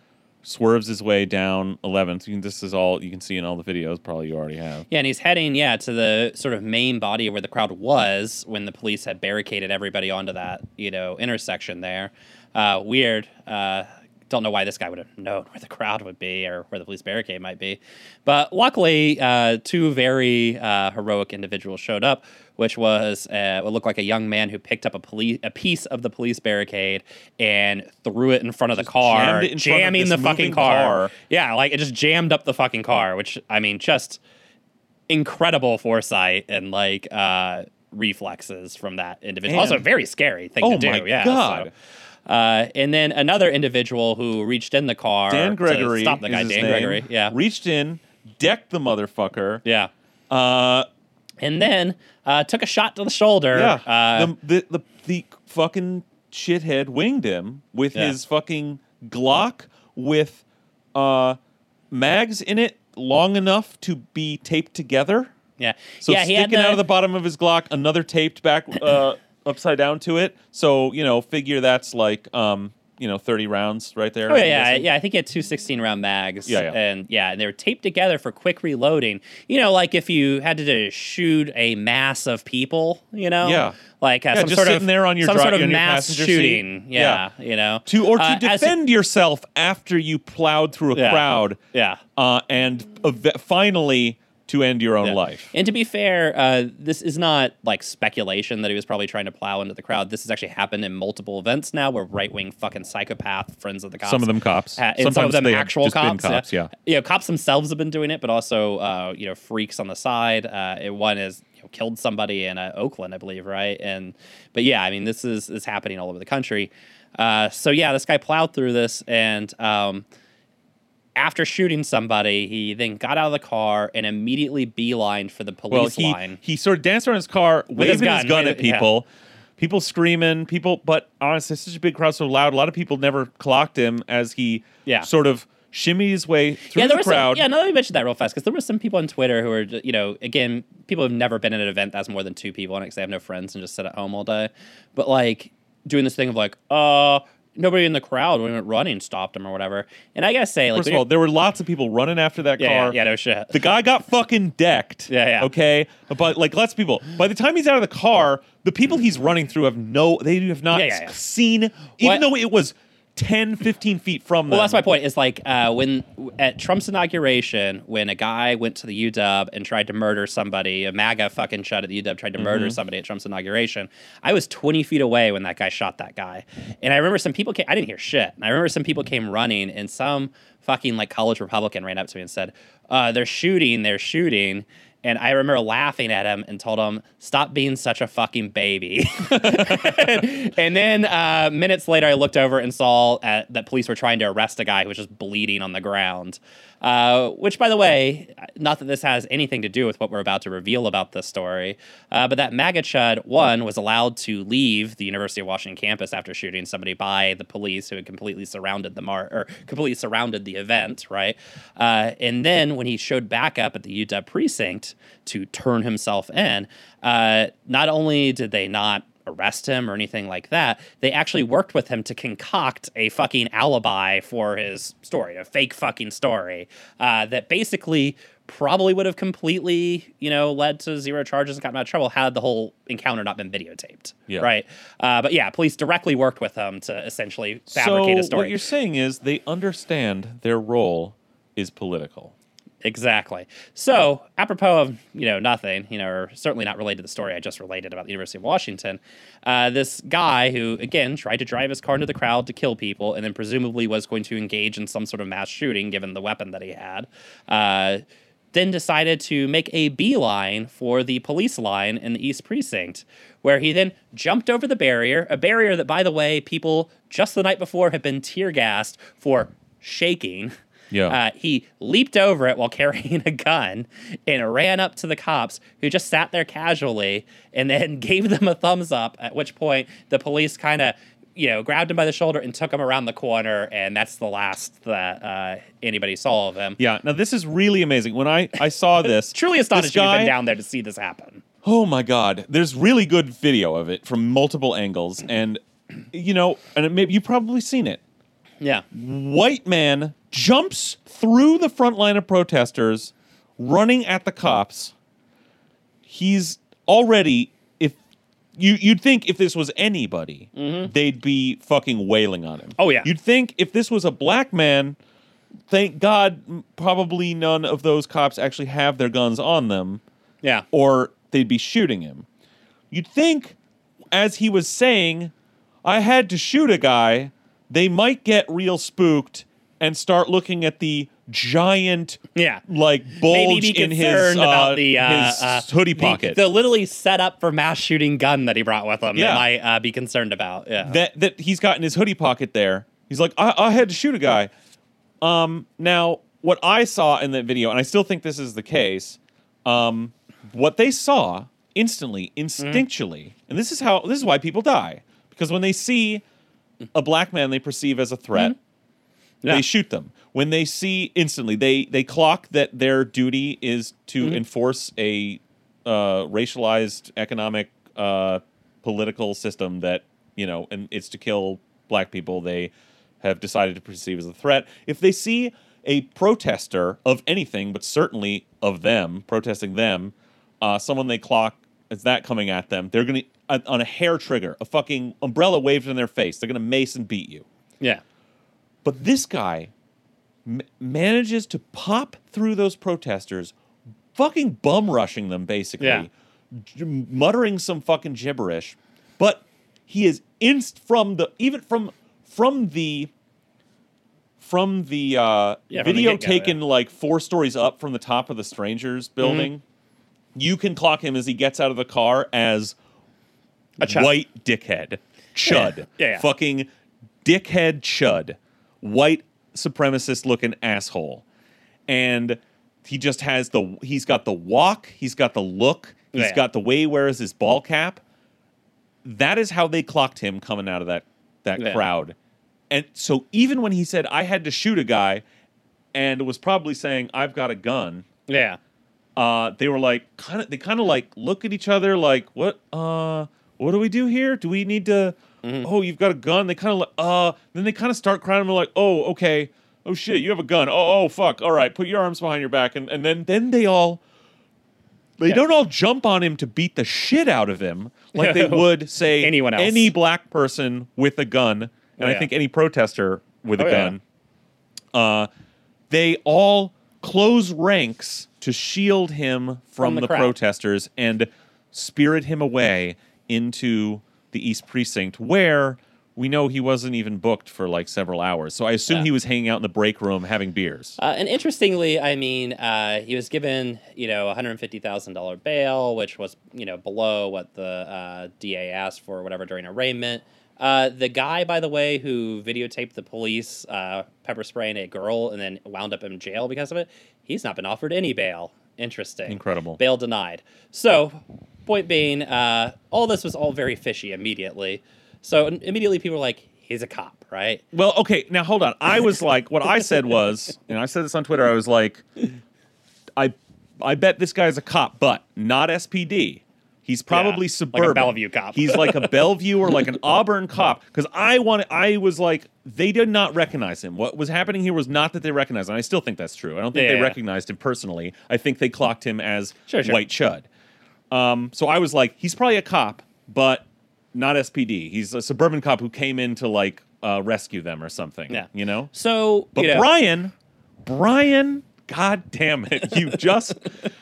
swerves his way down 11th. This is all you can see in all the videos. Probably you already have. Yeah, and he's heading, yeah, to the sort of main body where the crowd was when the police had barricaded everybody onto that, you know, intersection there. Uh, weird. Uh, don't know why this guy would have known where the crowd would be or where the police barricade might be. But luckily, uh, two very uh, heroic individuals showed up, which was uh, what looked like a young man who picked up a police a piece of the police barricade and threw it in front of the car, jammed it in front of jamming the fucking car. car. Yeah, like it just jammed up the fucking car, which I mean, just incredible foresight and like uh reflexes from that individual. Also, very scary thing Oh to do. my yeah. God. so, uh, and then another individual who reached in the car. Dan Gregory. Stop the guy. Dan name, Gregory. Yeah. Reached in, decked the motherfucker. yeah. Uh, And then uh, took a shot to the shoulder. yeah. Uh, the, the, the, the fucking shithead winged him with Yeah. his fucking Glock with uh, mags in it long enough to be taped together. yeah. So yeah. Sticking out of the bottom of his Glock, another taped back uh, (coughs) upside down to it. So you know, figure that's like um, you know, thirty rounds right there. Oh yeah, yeah, yeah. I think he had two 16 round mags. Yeah, yeah. and yeah, and they were taped together for quick reloading. You know, like if you had to shoot a mass of people, you know, Yeah. like uh, Yeah, some just sort sitting of there on your some dri- sort of mass shooting. seat. Yeah, you know, To or to Uh, defend yourself after you plowed through a Yeah. crowd, Yeah. uh, and ev- finally to end your own Yeah. life. And to be fair, uh, this is not like speculation that he was probably trying to plow into the crowd. This has actually happened in multiple events now, where right wing fucking psychopath friends of the cops. Some of them cops. ha- and some of them actual cops. cops, yeah. You know, cops themselves have been doing it, but also uh, you know freaks on the side. Uh, it- one is you know, killed somebody in uh, Oakland, I believe, right? And but yeah, I mean this is is happening all over the country. Uh, so yeah, this guy plowed through this and. Um, after shooting somebody, he then got out of the car and immediately beelined for the Well, police he line. he sort of danced around his car, waving his his gun, gun, at people. People screaming, people, but honestly, it's such a big crowd, so loud. A lot of people never clocked him as he Yeah. sort of shimmied his way through yeah, the crowd. Some, yeah, now let me mention that real fast because there were some people on Twitter who were, you know, again, people who've never been at an event that's more than two people on it because they have no friends and just sit at home all day. But like doing this thing of like, uh, nobody in the crowd when it went running stopped him or whatever. And I gotta say, like, First of all, there were lots of people running after that yeah, yeah, car. yeah, no shit. The guy got fucking decked. (laughs) Yeah, yeah. Okay, but like, lots of people. By the time he's out of the car, the people he's running through have no. They have not Yeah, yeah, yeah. seen, What- even though it was 10, 15 feet from them. Well, that's my point. Is like uh, when at Trump's inauguration, when a guy went to the UW and tried to murder somebody, a MAGA fucking shot at the UW tried to murder somebody at Trump's inauguration. I was 20 feet away when that guy shot that guy, and I remember some people came. I didn't hear shit. And I remember some people came running, and some fucking like college Republican ran up to me and said, uh, "They're shooting! They're shooting!" And I remember laughing at him and told him, "Stop being such a fucking baby." (laughs) and then uh, minutes later, I looked over and saw uh, that police were trying to arrest a guy who was just bleeding on the ground. Uh, which, by the way, not that this has anything to do with what we're about to reveal about this story, uh, but that MAGA chud one was allowed to leave the University of Washington campus after shooting somebody by the police who had completely surrounded the mar or completely surrounded the event, right? Uh, and then when he showed back up at the UW precinct to turn himself in, uh, not only did they not arrest him or anything like that. They actually worked with him to concoct a fucking alibi for his story, a fake fucking story uh, that basically probably would have completely, you know, led to zero charges and gotten out of trouble had the whole encounter not been videotaped. Yeah. Right. Uh, but yeah, police directly worked with him to essentially fabricate so a story. what you're saying is they understand their role is political. Exactly. So, apropos of you know nothing, you know, or certainly not related to the story I just related about the University of Washington, uh, this guy who again tried to drive his car into the crowd to kill people, and then presumably was going to engage in some sort of mass shooting given the weapon that he had. Uh, then decided to make a beeline for the police line in the East Precinct, where he then jumped over the barrier, a barrier that, by the way, people just the night before had been tear gassed for shaking. (laughs) Yeah. Uh, he leaped over it while (laughs) carrying a gun and ran up to the cops who just sat there casually and then (laughs) gave them a thumbs up, at which point the police kind of, you know, grabbed him by the shoulder and took him around the corner. And that's the last that uh, anybody saw of him. Yeah. Now this is really amazing. When I I saw (laughs) this, Truly this astonishing you've guy- been down there to see this happen. Oh my god, there's really good video of it from multiple angles, and you know, and it maybe you've probably seen it. Yeah. White man jumps through the front line of protesters, running at the cops. He's already if you you'd think if this was anybody, they'd be fucking wailing on him. Mm-hmm. Oh, yeah. You'd think if this was a black man, thank God, probably none of those cops actually have their guns on them Yeah. or they'd be shooting him. You'd think, as he was saying, I had to shoot a guy, they might get real spooked and start looking at the giant, Yeah. like bulge in his, uh, the uh, his uh, hoodie the- pocket. The, literally set up for mass shooting gun that he brought with him. Yeah. That might uh, be concerned about. Yeah. that that he's got in his hoodie pocket there. He's like, I, I had to shoot a guy. Um, now what I saw in that video, and I still think this is the case, um, what they saw instantly, instinctually, and this is how this is why people die because when they see a black man they perceive as a threat, Yeah. they shoot them. When they see instantly, they they clock that their duty is to enforce a uh, racialized economic uh, political system that you know, and it's to kill black people. They have decided to perceive as a threat. If they see a protester of anything, but certainly of them protesting them, uh, someone they clock is that coming at them, they're gonna uh, on a hair trigger, a fucking umbrella waved in their face. They're gonna mace and beat you. yeah. But this guy m- manages to pop through those protesters, fucking bum rushing them, basically, Yeah. j- muttering some fucking gibberish. But he is inst from the even from from the from the uh, Yeah, from the video taken yeah. like four stories up from the top of the Stranger's building. You can clock him as he gets out of the car as A chud. white dickhead, chud, Yeah, yeah. fucking dickhead, chud, white supremacist looking asshole, and he just has the he's got the walk, he's got the look, he's got the way he wears his ball cap. That is how they clocked him coming out of that that crowd, and so even when he said I had to shoot a guy, and was probably saying I've got a gun Yeah. uh, they were like kind of they kind of like look at each other like what uh what do we do here? Do we need to oh you've got a gun? They kind of like uh then they kind of start crying and they're like oh okay. Oh shit you have a gun. Oh oh fuck. All right put your arms behind your back. And, and then then they all they Yeah. don't all jump on him to beat the shit out of him like they (laughs) would say Anyone else. any black person with a gun. And Oh, i think any protester with Oh, a yeah. gun. Uh, they all close ranks to shield him from, From the the, protesters and spirit him away into the East Precinct, where we know he wasn't even booked for like several hours. So I assume Yeah. he was hanging out in the break room having beers. Uh, and interestingly, I mean, uh, he was given, you know, $150,000 bail, which was, you know, below what the uh, DA asked for, or whatever, during arraignment. Uh, the guy, by the way, who videotaped the police uh, pepper spraying a girl and then wound up in jail because of it, he's not been offered any bail. Interesting. Incredible. Bail denied. So, point being, uh, all this was all very fishy immediately. So, immediately people were like, he's a cop, right? Well, okay, now hold on. I was like, what I said was, and I said this on Twitter. I was like, I, I bet this guy's a cop, but not SPD. He's probably like a suburban. Bellevue cop. He's like a Bellevue or like an Auburn cop. Because I want, I was like, they did not recognize him. What was happening here was not that they recognized him. I still think that's true. I don't think they Yeah. recognized him personally. I think they clocked him as Sure, sure. White Chud. Um, so I was like, he's probably a cop, but not SPD. He's a suburban cop who came in to like uh, rescue them or something. Yeah. You know. So, But you know, Brian, Brian, god damn it, you just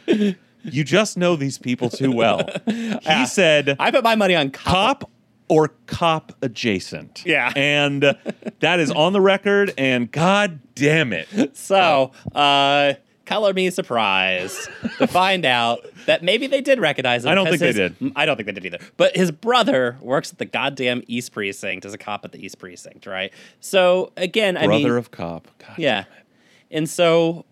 you just know these people too well. He Yeah. said I put my money on cop. cop or cop adjacent. Yeah. And that is on the record and god damn it. (laughs) So, uh, color me surprised to find out that maybe they did recognize him. I don't think they did. I don't think they did either. But his brother works at the goddamn East Precinct as a cop at the East Precinct, right? So again, I Brother mean, of cop. God yeah. And so,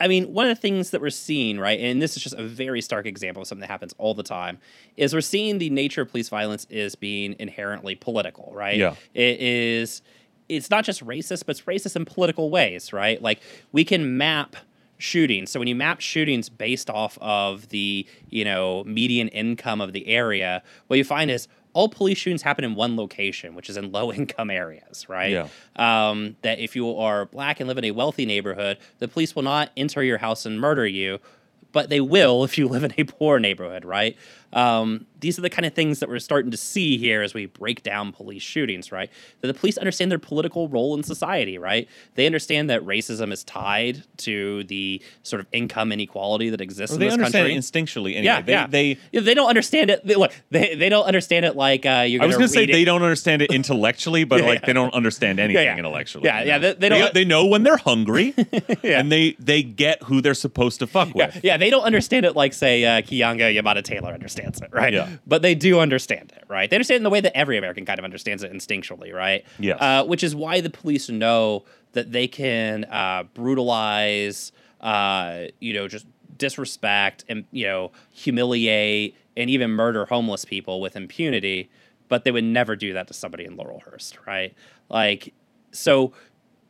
I mean, one of the things that we're seeing, right, and this is just a very stark example of something that happens all the time, is we're seeing the nature of police violence is being inherently political, right? Yeah. It is, it's not just racist, but it's racist in political ways, right? Like, we can map shootings. So when you map shootings based off of the, you know, median income of the area, what you find is all police shootings happen in one location, which is in (laughs) low income areas, right? Yeah. um, that if you are black and live in a wealthy neighborhood, the police will not enter your house and murder you, but they will (laughs) if you live in a poor neighborhood, right? Um, these are the kind of things that we're starting to see here as we break down police shootings, right? That the police understand their political role in society, right? They understand that racism is tied to the sort of income inequality that exists in this country. it instinctually anyway. yeah, they, yeah. they Yeah, they don't understand it. They, look, they, they don't understand it like uh, you're. I was going gonna say they don't understand it intellectually, but (laughs) Yeah, like they don't understand anything yeah. intellectually. Yeah, yeah, they- they don't- They, know when they're hungry, (laughs) and they they get who they're supposed to fuck with. yeah, they don't understand it like say uh, Keeanga-Yamahtta Taylor understands it, right? Yeah. But they do understand it, right? They understand it in the way that every American kind of understands it instinctually, right? Yes. Uh, which is why the police know that they can uh, brutalize, uh, you know, just disrespect and you know humiliate and even murder homeless people with impunity, but they would never do that to somebody in Laurelhurst, right? Like, so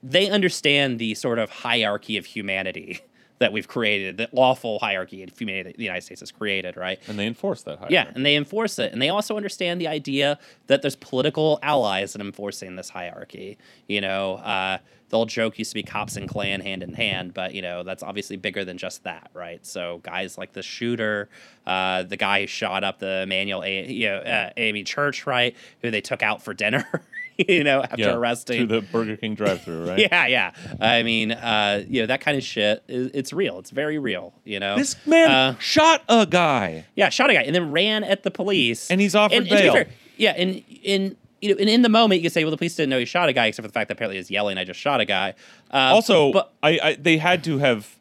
they understand the sort of hierarchy of humanity that we've created, the lawful hierarchy of humanity that the United States has created, right? And they enforce that. Hierarchy. Yeah, and they enforce it. And they also understand the idea that there's political allies in enforcing this hierarchy. You know, uh, the old joke used to be cops and Klan hand in hand, but, you know, that's obviously bigger than just that, right? So guys like the shooter, uh, the guy who shot up the Emanuel, A- you know, uh, Amy Church, right, who they took out for dinner, (laughs) (laughs) you know, after yeah, arresting. to the Burger King drive-through, (laughs) right? Yeah, yeah. I mean, uh, you know, that kind of shit is it's real. It's very real, you know. This man Uh, shot a guy. yeah, shot a guy and then ran at the police. And he's offered and, and bail. fair, yeah, and in you know, and in the moment you can say, well, the police didn't know he shot a guy, except for the fact that apparently he's was yelling, "I just shot a guy." Uh, Also, but I, I they had to have.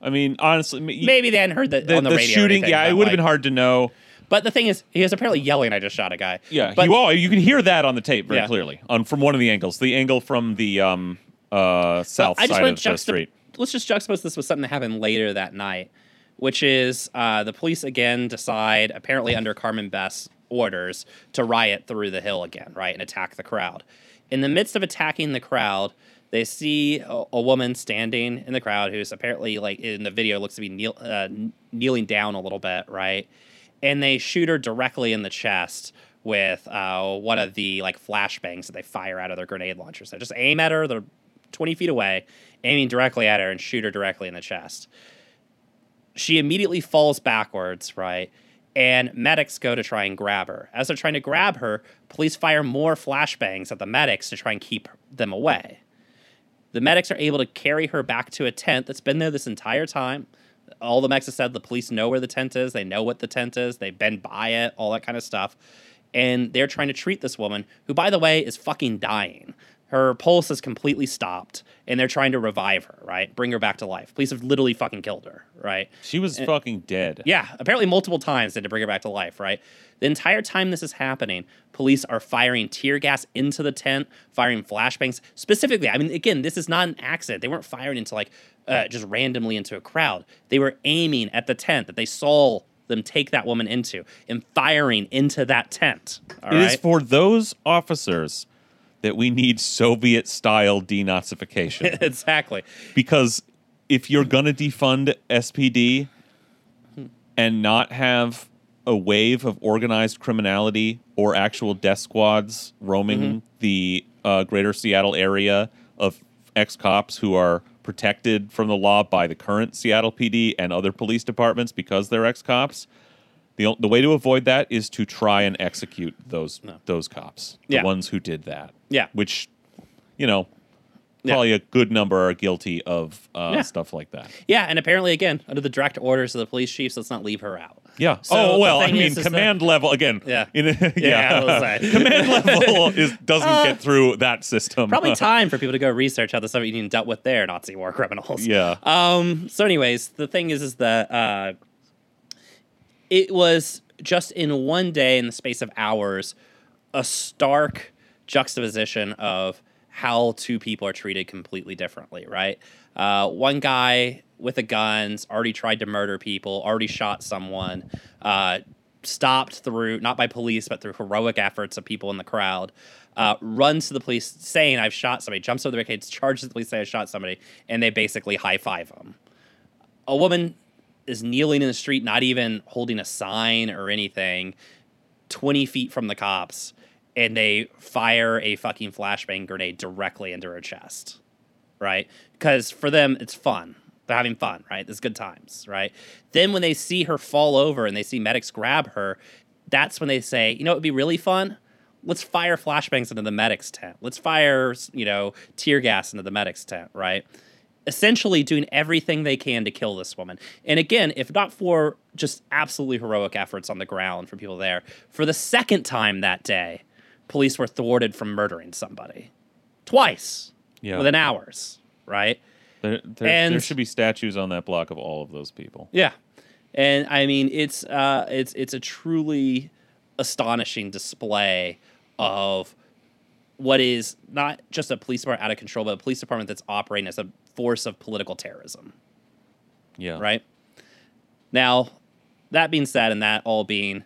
I mean, honestly, maybe they hadn't heard that the, on the, the radio. shooting. yeah, it would have like- been hard to know. But the thing is, he was apparently yelling, "I just shot a guy." Yeah, but you, you can hear that on the tape very Yeah. clearly on from one of the angles. The angle from the um uh south side of the street. let's just juxtapose this with something that happened later that night, which is uh, the police again decide, apparently under Carmen Best's orders, to riot through the hill again, right, and attack the crowd. In the midst of attacking the crowd, they see a, a woman standing in the crowd who's apparently like in the video looks to be kneel, uh, kneeling down a little bit, right, and they shoot her directly in the chest with uh, one of the like flashbangs that they fire out of their grenade launchers. They just aim at her. They're 20 feet away, aiming directly at her and shoot her directly in the chest. She immediately falls backwards, right? And medics go to try and grab her. As they're trying to grab her, police fire more flashbangs at the medics to try and keep them away. The medics are able to carry her back to a tent that's been there this entire time. All the medics said the police know where the tent is, they know what the tent is, they've been by it, all that kind of stuff. And they're trying to treat this woman, who, by the way, is fucking dying. Her pulse has completely stopped, and they're trying to revive her, right? Bring her back to life. Police have literally fucking killed her, right? She was fucking dead. Yeah, apparently multiple times they had to bring her back to life, right? The entire time this is happening, police are firing tear gas into the tent, firing flashbangs. Specifically, I mean, again, this is not an accident. They weren't firing into like uh, just randomly into a crowd. They were aiming at the tent that they saw them take that woman into and firing into that tent. All It right. is for those officers that we need Soviet style denazification. (laughs) exactly. because if you're gonna defund SPD and not have a wave of organized criminality or actual death squads roaming Mm-hmm. the uh, greater Seattle area of ex cops who are protected from the law by the current Seattle PD and other police departments because they're ex cops. The, the way to avoid that is to try and execute those those cops, the Yeah. ones who did that. Yeah. which you know Yeah. probably a good number are guilty of uh, Yeah. stuff like that. Yeah, and apparently, again, under the direct orders of the police chiefs, let's not leave her out. Yeah. So oh well, I mean, is- is command level again. Yeah. (laughs) in- yeah. Yeah, I was like- (laughs) command level (laughs) is doesn't Uh, get through that system. Probably time for people to go research how the Soviet Union dealt with their Nazi war criminals. Yeah. Um. So, anyways, the thing is, is that uh, it was just in one day, in the space of hours, a stark juxtaposition of how two people are treated completely differently. Right. Uh, one guy with a gun's already tried to murder people, already shot someone. Uh, stopped through not by police but through heroic efforts of people in the crowd uh, runs to the police saying i've shot somebody jumps over the barricades charges the police saying i shot somebody and they basically high-five him a woman is kneeling in the street not even holding a sign or anything 20 feet from the cops and they fire a fucking flashbang grenade directly into her chest right? Because for them it's fun. They're having fun right? It's good times right? Then when they see her fall over and they see medics grab her that's when they say you know it would be really fun? Let's fire flashbangs into the medics tent. Let's fire you know tear gas into the medics tent right essentially doing everything they can to kill this woman. And again, if not for just absolutely heroic efforts on the ground from people there, for the second time that day, police were thwarted from murdering somebody twice Yeah. within hours, right? There, there, And- there should be statues on that block of all of those people. Yeah, and I mean it's uh, it's it's a truly astonishing display of what is not just a police department out of control, but a police department that's operating as a force of political terrorism. Yeah. right? Now, that being said, and that all being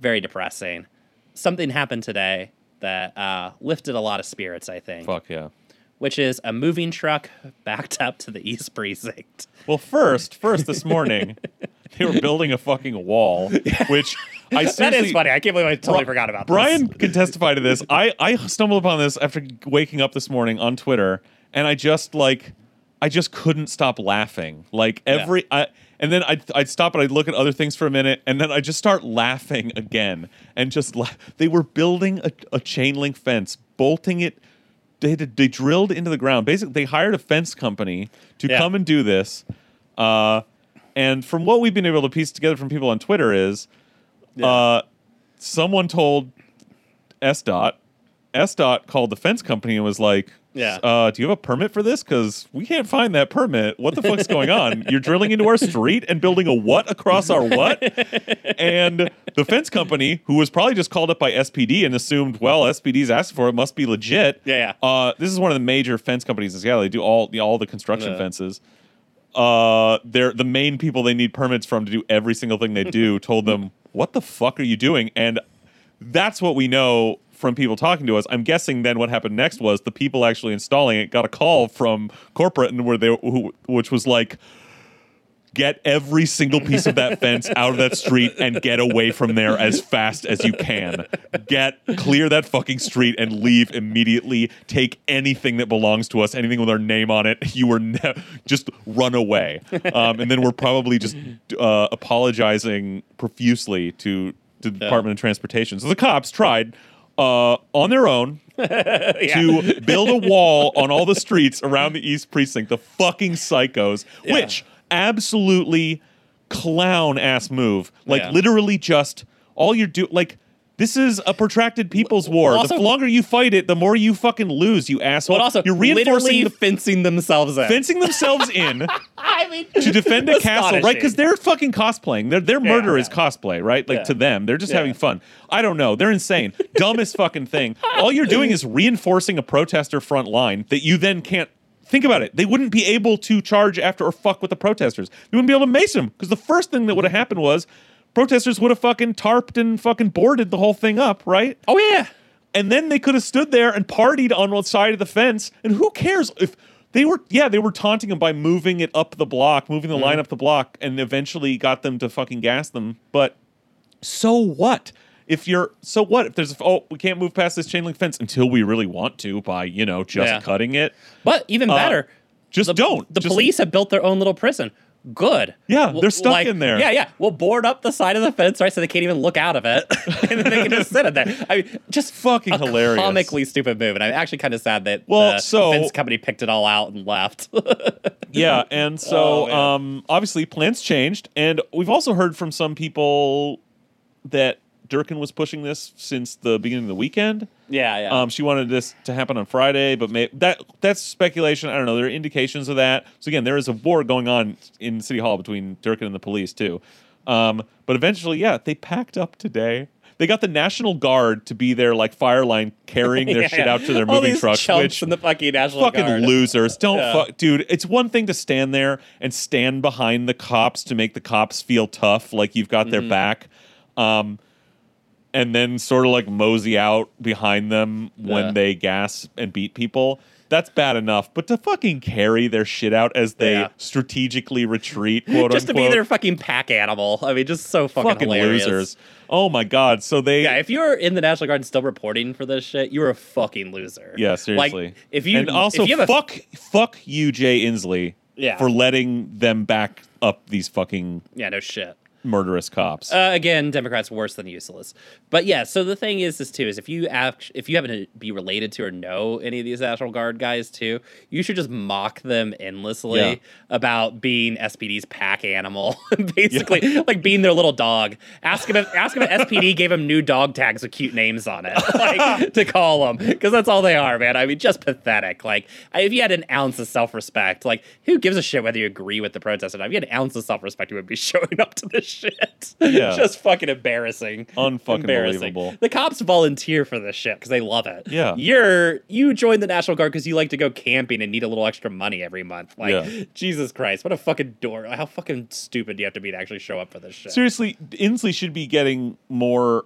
very depressing, something happened today that uh, lifted a lot of spirits, I think, Fuck yeah. which is a moving truck (laughs) backed up to the East Precinct. Well, first, first this morning, (laughs) they were building a fucking wall, which I (laughs) that is funny. I can't believe I totally Bri- forgot about Brian this. can testify to this. I I stumbled upon this after waking up this morning on Twitter, and I just like I just couldn't stop laughing. Like every I. And then I'd, I'd stop and I'd look at other things for a minute, and then I'd just start laughing again. And just they were building a, a chain link fence, bolting it. They, had, they drilled into the ground. Basically, they hired a fence company to Yeah. come and do this. Uh, and from what we've been able to piece together from people on Twitter is, uh, someone told SDOT, S dot called the fence company and was like, Yeah. uh, do you have a permit for this? Because we can't find that permit. What the fuck's going on? (laughs) You're drilling into our street and building a what across our what? and the fence company, who was probably just called up by SPD and assumed, well, SPD's asked for it, must be legit. Yeah, Uh, this is one of the major fence companies in Seattle. They do all the all the construction Yeah. fences. Uh, they're the main people they need permits from to do every single thing they do. told them, "What the fuck are you doing?" And that's what we know from people talking to us. I'm guessing then what happened next was the people actually installing it got a call from corporate and where they who, which was like get every single piece of that fence out of that street and get away from there as fast as you can. Get clear that fucking street and leave immediately. Take anything that belongs to us, anything with our name on it. (laughs) You were ne- just run away. Um, and then we're probably just uh, apologizing profusely to, to the Department of Transportation. So the cops tried uh, on their own (laughs) to build a wall on all the streets around the East Precinct. The fucking psychos, which absolutely clown ass move. Like Yeah. literally just all you're do like. This is a protracted people's war. also- the longer you fight it, the more you fucking lose, you asshole. But also, you're reinforcing the fencing themselves in. fencing themselves in (laughs) I mean, to defend a castle, right? Because they're fucking cosplaying. Their their murder is yeah. cosplay, right? Like Yeah. to them, they're just having fun. I don't know. They're insane. Dumbest fucking thing. All you're doing is reinforcing a protester front line that you then can't. Think about it. They wouldn't be able to charge after or fuck with the protesters. They wouldn't be able to mace them because the first thing that would have happened was protesters would have fucking tarped and fucking boarded the whole thing up, right? oh yeah, and then they could have stood there and partied on one side of the fence. And who cares if they were? Yeah, they were taunting them by moving it up the block, moving the line up the block, and eventually got them to fucking gas them. But So what? If you're so what if there's oh we can't move past this chain link fence until we really want to by you know just Yeah. cutting it. But even Uh, better, just the, don't. The Just- police have built their own little prison. Good. Yeah, We'll- they're stuck like- in there. Yeah, yeah. We'll board up the side of the fence, right, so they can't even look out of it, (laughs) and then they can just sit in there. I mean, just Fucking a hilarious. comically stupid move, and I'm actually kind of sad that Well, the so- fence company picked it all out and left. (laughs) Yeah, and so Oh, um, obviously plans changed, and we've also heard from some people that Durkan was pushing this since the beginning of the weekend. Yeah, yeah. Um, she wanted this to happen on Friday, but may, that that's speculation. I don't know. There are indications of that. So again, there is a war going on in City Hall between Durkan and the police too. Um, but eventually, yeah, they packed up today. They got the National Guard to be there, like fire line, carrying (laughs) their Yeah, shit yeah. out to their All moving these trucks. chumps Which in the fucking National fucking Guard. losers. Don't Yeah. fuck, dude. It's one thing to stand there and stand behind the cops to make the cops feel tough, like you've got Mm-hmm. their back, um, and then sort of like mosey out behind them when Yeah. they gas and beat people. That's bad enough, but to fucking carry their shit out as they Yeah. strategically retreat, (laughs) quote just to be their fucking pack animal. I mean, just so fucking, fucking hilarious. losers. Oh my god! So they, Yeah, if you're in the National Guard and still reporting for this shit, you're a fucking loser. Yeah, seriously. Like, if you and also you fuck fuck you, Jay Inslee, Yeah. for letting them back up these fucking yeah, no shit. Murderous cops. Uh, again, Democrats worse than useless. But yeah, so the thing is, this too is if you act, if you happen to be related to or know any of these National Guard guys too, you should just mock them endlessly Yeah. about being SPD's pack animal, (laughs) basically like being their little dog. Ask him if ask him if (laughs) SPD gave him new dog tags with cute names on it, (laughs) like to call them, because that's all they are, man. I mean, just pathetic. Like if you had an ounce of self respect, like who gives a shit whether you agree with the protest or not? If you had an ounce of self respect, you would be showing up to this shit. Yeah. (laughs) just fucking embarrassing. Unfucking Embarrassing. believable. The cops volunteer for this shit because they love it. Yeah. You're you joined the National Guard because you like to go camping and need a little extra money every month. Like Yeah. Jesus Christ, what a fucking door! How fucking stupid do you have to be to actually show up for this shit? Seriously, Inslee should be getting more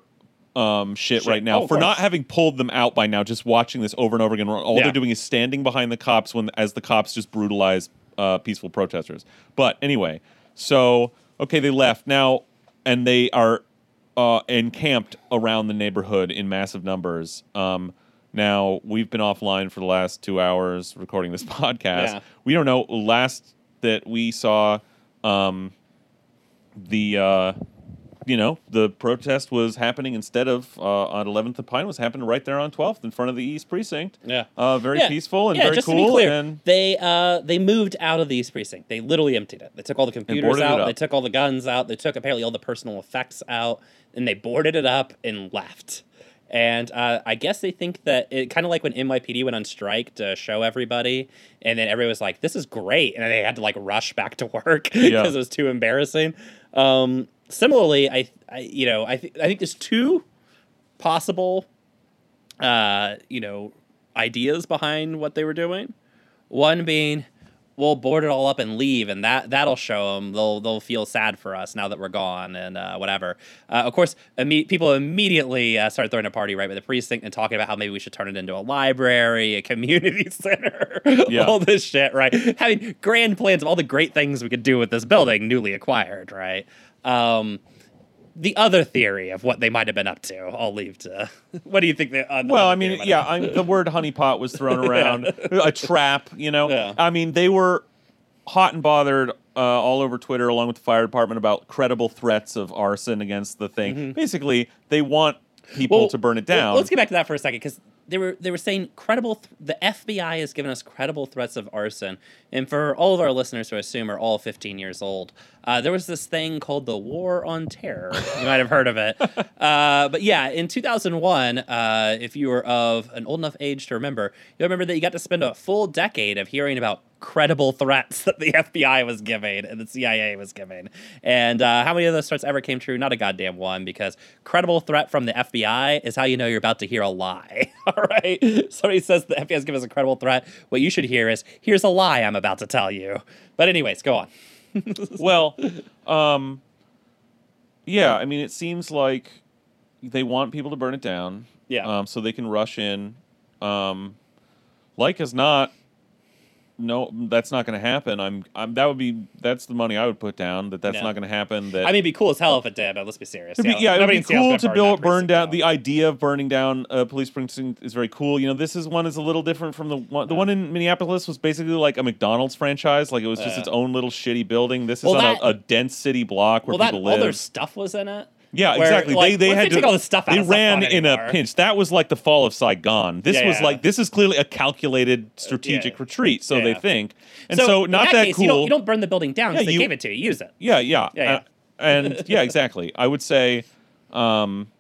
um, shit, Shit. right now Oh, of for not course. having pulled them out by now. Just watching this over and over again. All Yeah. they're doing is standing behind the cops when as the cops just brutalize uh, peaceful protesters. But anyway, so okay, they left now, and they are uh, encamped around the neighborhood in massive numbers. Um, now we've been offline for the last two hours recording this (laughs) podcast. Yeah. We don't know. Last that we saw, um, the uh, you know the protest was happening instead of uh, on 11th and Pine was happening right there on 12th in front of the East Precinct. Yeah. uh, very Yeah. peaceful and yeah, very just cool. to be clear, And they uh they moved out of the East Precinct. They literally emptied it. They took all the computers out. They took all the guns out. They took apparently all the personal effects out, and they boarded it up and left. And uh, I guess they think that it kind of like when NYPD went on strike to show everybody, and then everybody was like, "This is great," and they had to like rush back to work because (laughs) Yeah. it was too embarrassing. Um, similarly, I, I you know I th- I think there's two possible uh, you know, ideas behind what they were doing. One being, we'll board it all up and leave, and that that'll show them. They'll they'll feel sad for us now that we're gone and uh, whatever. Uh, of course, imme- people immediately uh, start throwing a party right by the precinct and talking about how maybe we should turn it into a library, a community (laughs) center, Yeah. all this shit. Right, having grand plans of all the great things we could do with this building, newly acquired. Right. Um, the other theory of what they might have been up to, I'll leave to. (laughs) What do you think? They, uh, well, I mean, yeah, I'm, the word honeypot was thrown (laughs) around, a trap. You know, Yeah. I mean, they were hot and bothered uh, all over Twitter, along with the fire department, about credible threats of arson against the thing. Basically, they want people Well, to burn it well, down. let's get back to that for a second because they were they were saying credible. Th- the FBI has given us credible threats of arson, and for all of our listeners who I assume are all 15 years old, uh, there was this thing called the War on Terror. you might have heard of it, (laughs) uh, but yeah, in 2001, uh, if you were of an old enough age to remember, you'll remember that you got to spend a full decade of hearing about credible threats (laughs) that the FBI was giving and the CIA was giving. And uh, how many of those threats ever came true? Not a goddamn one, because credible threat from the FBI is how you know you're about to hear a lie. (laughs) All right? Somebody says the FBI has given us a credible threat. What you should hear is, here's a lie I'm about to tell you. But, anyways, go on. (laughs) well, um, yeah, I mean, it seems like they want people to burn it down. Yeah. Um, so they can rush in. Um, like as not, no, that's not going to happen. I'm, I'm. That would be. That's the money I would put down. That that's Yeah. not going to happen. That I mean, it'd be cool as hell if oh. it did, but let's be serious. Be, yeah, it would be cool to burn build, burn down. The idea of burning down a police precinct is very cool. You know, this is one is a little different from the one. The one in Minneapolis was basically like a McDonald's franchise. Like it was just Yeah. its own little shitty building. This is Well, on that- a, a dense city block where Well, that people all their stuff was in it. Yeah, Where, exactly. like, they they had they to take all the stuff out, They ran in a pinch. That was like the fall of Saigon. This Yeah, was yeah. like this is clearly a calculated strategic yeah. retreat. So they think, and so, in not that, that, case, cool. You don't, you don't burn the building down because they gave it to you. Use it. Yeah, yeah, Yeah, yeah. Uh, and yeah, exactly. I would say, um,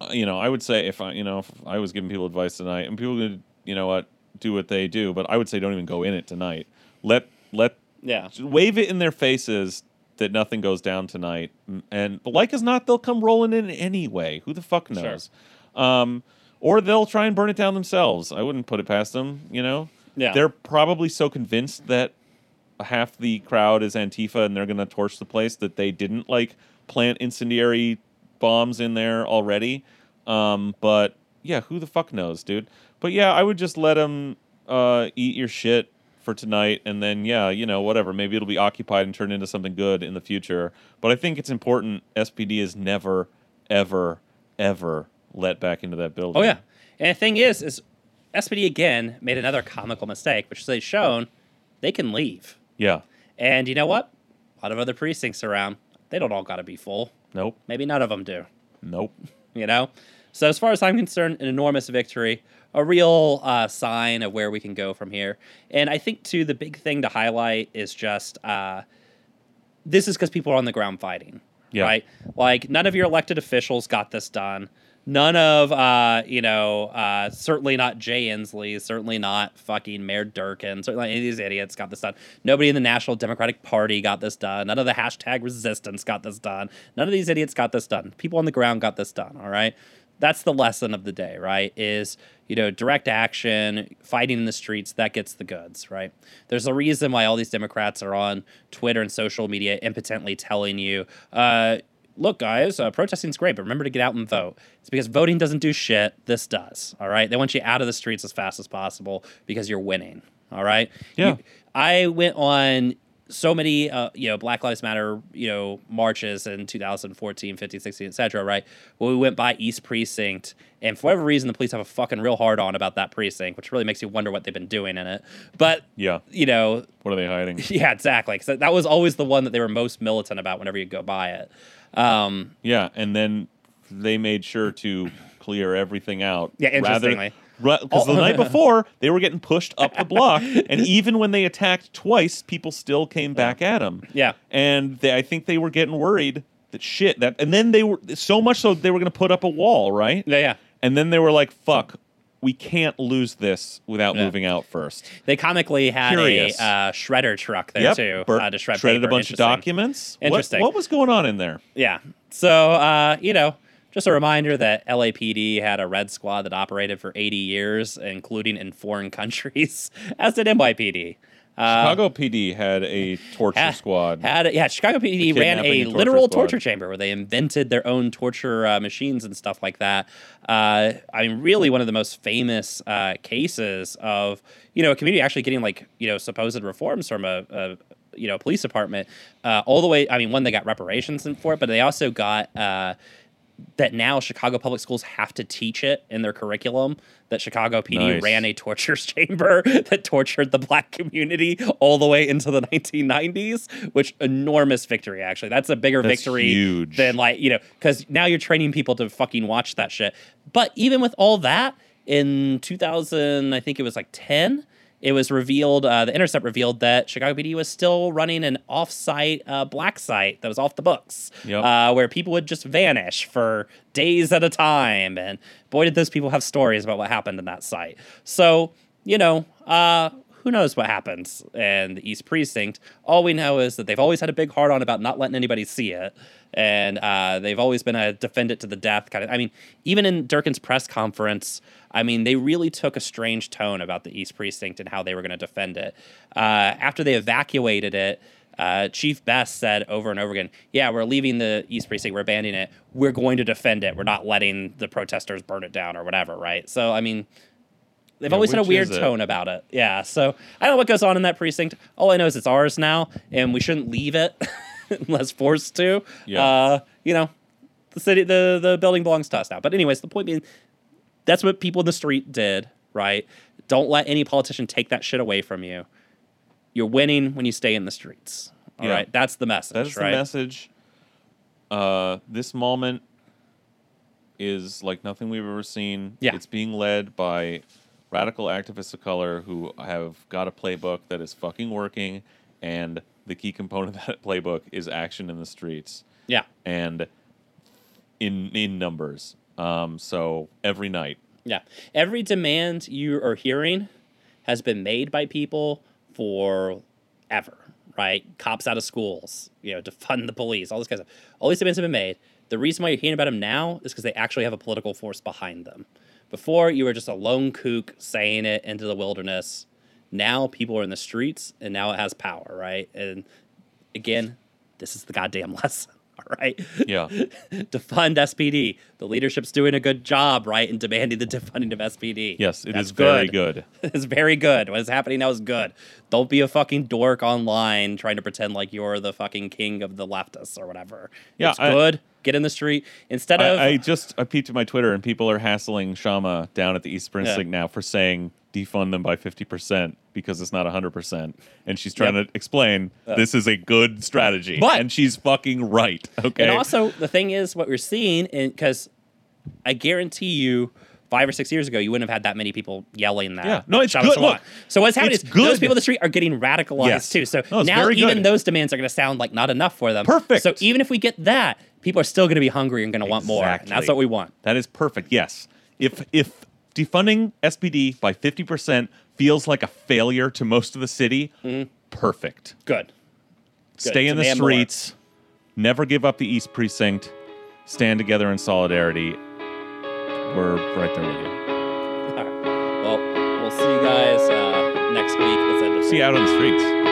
uh, you know, I would say if I, you know, if I was giving people advice tonight, and people would, you know what, do what they do, but I would say don't even go in it tonight. Let let Yeah. just wave it in their faces that nothing goes down tonight, and like as not, they'll come rolling in anyway. Who the fuck Sure. knows? Um, or they'll try and burn it down themselves. I wouldn't put it past them. You know, Yeah. they're probably so convinced that half the crowd is Antifa and they're going to torch the place that they didn't like plant incendiary bombs in there already. Um, but yeah, who the fuck knows, dude? But yeah, I would just let them uh, eat your shit for tonight, and then yeah, you know, whatever. Maybe it'll be occupied and turned into something good in the future. But I think it's important. SPD is never, ever, ever let back into that building. Oh yeah. And the thing is, is SPD again made another comical mistake, which they've shown they can leave. yeah. And you know what? A lot of other precincts around, they don't all got to be full. Nope. Maybe none of them do. Nope. You know. So as far as I'm concerned, an enormous victory, a real uh, sign of where we can go from here. And I think too, the big thing to highlight is just uh, this is because people are on the ground fighting. Yeah. Right. Like none of your elected officials got this done. None of, uh, you know, uh, certainly not Jay Inslee, certainly not fucking Mayor Durkan, certainly not any of these idiots got this done. Nobody in the National Democratic Party got this done. None of the hashtag resistance got this done. None of these idiots got this done. People on the ground got this done. All right. That's the lesson of the day, right? Is, you know, direct action, fighting in the streets, that gets the goods, right? There's a reason why all these Democrats are on Twitter and social media impotently telling you, uh, look, guys, uh, protesting's great, but remember to get out and vote. It's because voting doesn't do shit. This does. All right. They want you out of the streets as fast as possible because you're winning. All right. Yeah. You- I went on so many, uh, you know, Black Lives Matter, you know, marches in 2014, 15, 16, et cetera, right? Well, we went by East Precinct, and for whatever reason, the police have a fucking real hard on about that precinct, which really makes you wonder what they've been doing in it. But, Yeah. you know, What are they hiding? (laughs) yeah, exactly. Because that was always the one that they were most militant about whenever you go by it. Um, Yeah, and then they made sure to clear everything out. Yeah, interestingly. Because the Oh. night before, they were getting pushed up the block, and (laughs) even when they attacked twice, people still came back at them. Yeah. And they, I think they were getting worried that shit, that, and then they were, so much so they were going to put up a wall, right? yeah, yeah. And then they were like, fuck, we can't lose this without Yeah. moving out first. They comically had Curious. a uh, shredder truck there Yep. too Bur- uh, to shred shredded paper. a bunch of Interesting. documents. What- Interesting. What, was going on in there? Yeah. So, uh, you know, just a reminder that LAPD had a red squad that operated for 80 years, including in foreign (laughs) countries, as did NYPD. Uh, Chicago PD had a torture had- squad. Had yeah, Chicago PD ran a torture literal squad. torture chamber where they invented their own torture uh, machines and stuff like that. Uh, I mean, really one of the most famous uh, cases of you know a community actually getting like you know supposed reforms from a, a you know police department uh, all the way. I mean, one they got reparations for it, but they also got. That now Chicago public schools have to teach it in their curriculum that Chicago PD Nice. ran a tortures (laughs) chamber that tortured the black community all the way into the 1990s, which enormous victory actually. That's a bigger That's victory huge. than like, you know, cuz now you're training people to fucking watch that shit. But even with all that in 2000, I think it was like 10, it was revealed, uh, the Intercept revealed that Chicago PD was still running an off-site uh, black site that was off the books, Yep. uh, where people would just vanish for days at a time. And boy, did those people have stories about what happened in that site. So, you know, uh, who knows what happens in the East Precinct? All we know is that they've always had a big heart on about not letting anybody see it. And uh, they've always been a defend it to the death kind of. I mean, even in Durkan's press conference, I mean, they really took a strange tone about the East Precinct and how they were going to defend it. Uh, after they evacuated it, uh, Chief Best said over and over again, "Yeah, we're leaving the East Precinct. We're abandoning it. We're going to defend it. We're not letting the protesters burn it down or whatever." Right? So, I mean, They've Yeah, always had a weird it? tone about it. Yeah. So I don't know what goes on in that precinct. All I know is it's ours now, and we shouldn't leave it (laughs) unless forced to. Yeah. Uh, you know, the city, the the building belongs to us now. But anyways, the point being, that's what people in the street did, right? Don't let any politician take that shit away from you. You're winning when you stay in the streets. All right, Yeah. that's the message. That is right? the message. Uh, this moment is like nothing we've ever seen. Yeah. It's being led by radical activists of color who have got a playbook that is fucking working, and the key component (laughs) of that playbook is action in the streets Yeah, and in in numbers. Um, so every night, yeah. Every demand you are hearing has been made by people for ever, right? Cops out of schools, you know, to fund the police, all this kind of stuff. All these demands have been made. The reason why you're hearing about them now is because they actually have a political force behind them. Before, you were just a lone kook saying it into the wilderness. Now people are in the streets, and now it has power, right? And again, this is the goddamn (laughs) lesson. (laughs) All right. yeah, (laughs) defund SPD. The leadership's doing a good job, right, in demanding the defunding of SPD. yes, it That's is very good. (laughs) it's very good. What is happening now is good. Don't be a fucking dork online trying to pretend like you're the fucking king of the leftists or whatever. Yeah, it's I- good. Get in the street instead of I, I just I peeped at my Twitter and people are hassling Kshama down at the East Precinct now for saying defund them by fifty percent because it's not hundred percent, and she's trying Yep. to explain uh, this is a good strategy, But- and she's fucking right. Okay, And also, the thing is, what we're seeing, because I guarantee you, five or six years ago, you wouldn't have had that many people yelling that. Yeah. No, it's good. Look, so what's happening is good. those people in the street are getting radicalized Yes. too. So No, now even good. those demands are going to sound like not enough for them. Perfect. So even if we get that, people are still going to be hungry and going to want more. And that's what we want. that is perfect. Yes, if if defunding SPD by fifty percent feels like a failure to most of the city, perfect. Good. Stay in the Demand more. streets. Never give up the East Precinct. Stand together in solidarity. We're right there with you. (laughs) All right. Well, we'll see you guys uh, next week. Let's end. See you out on the streets.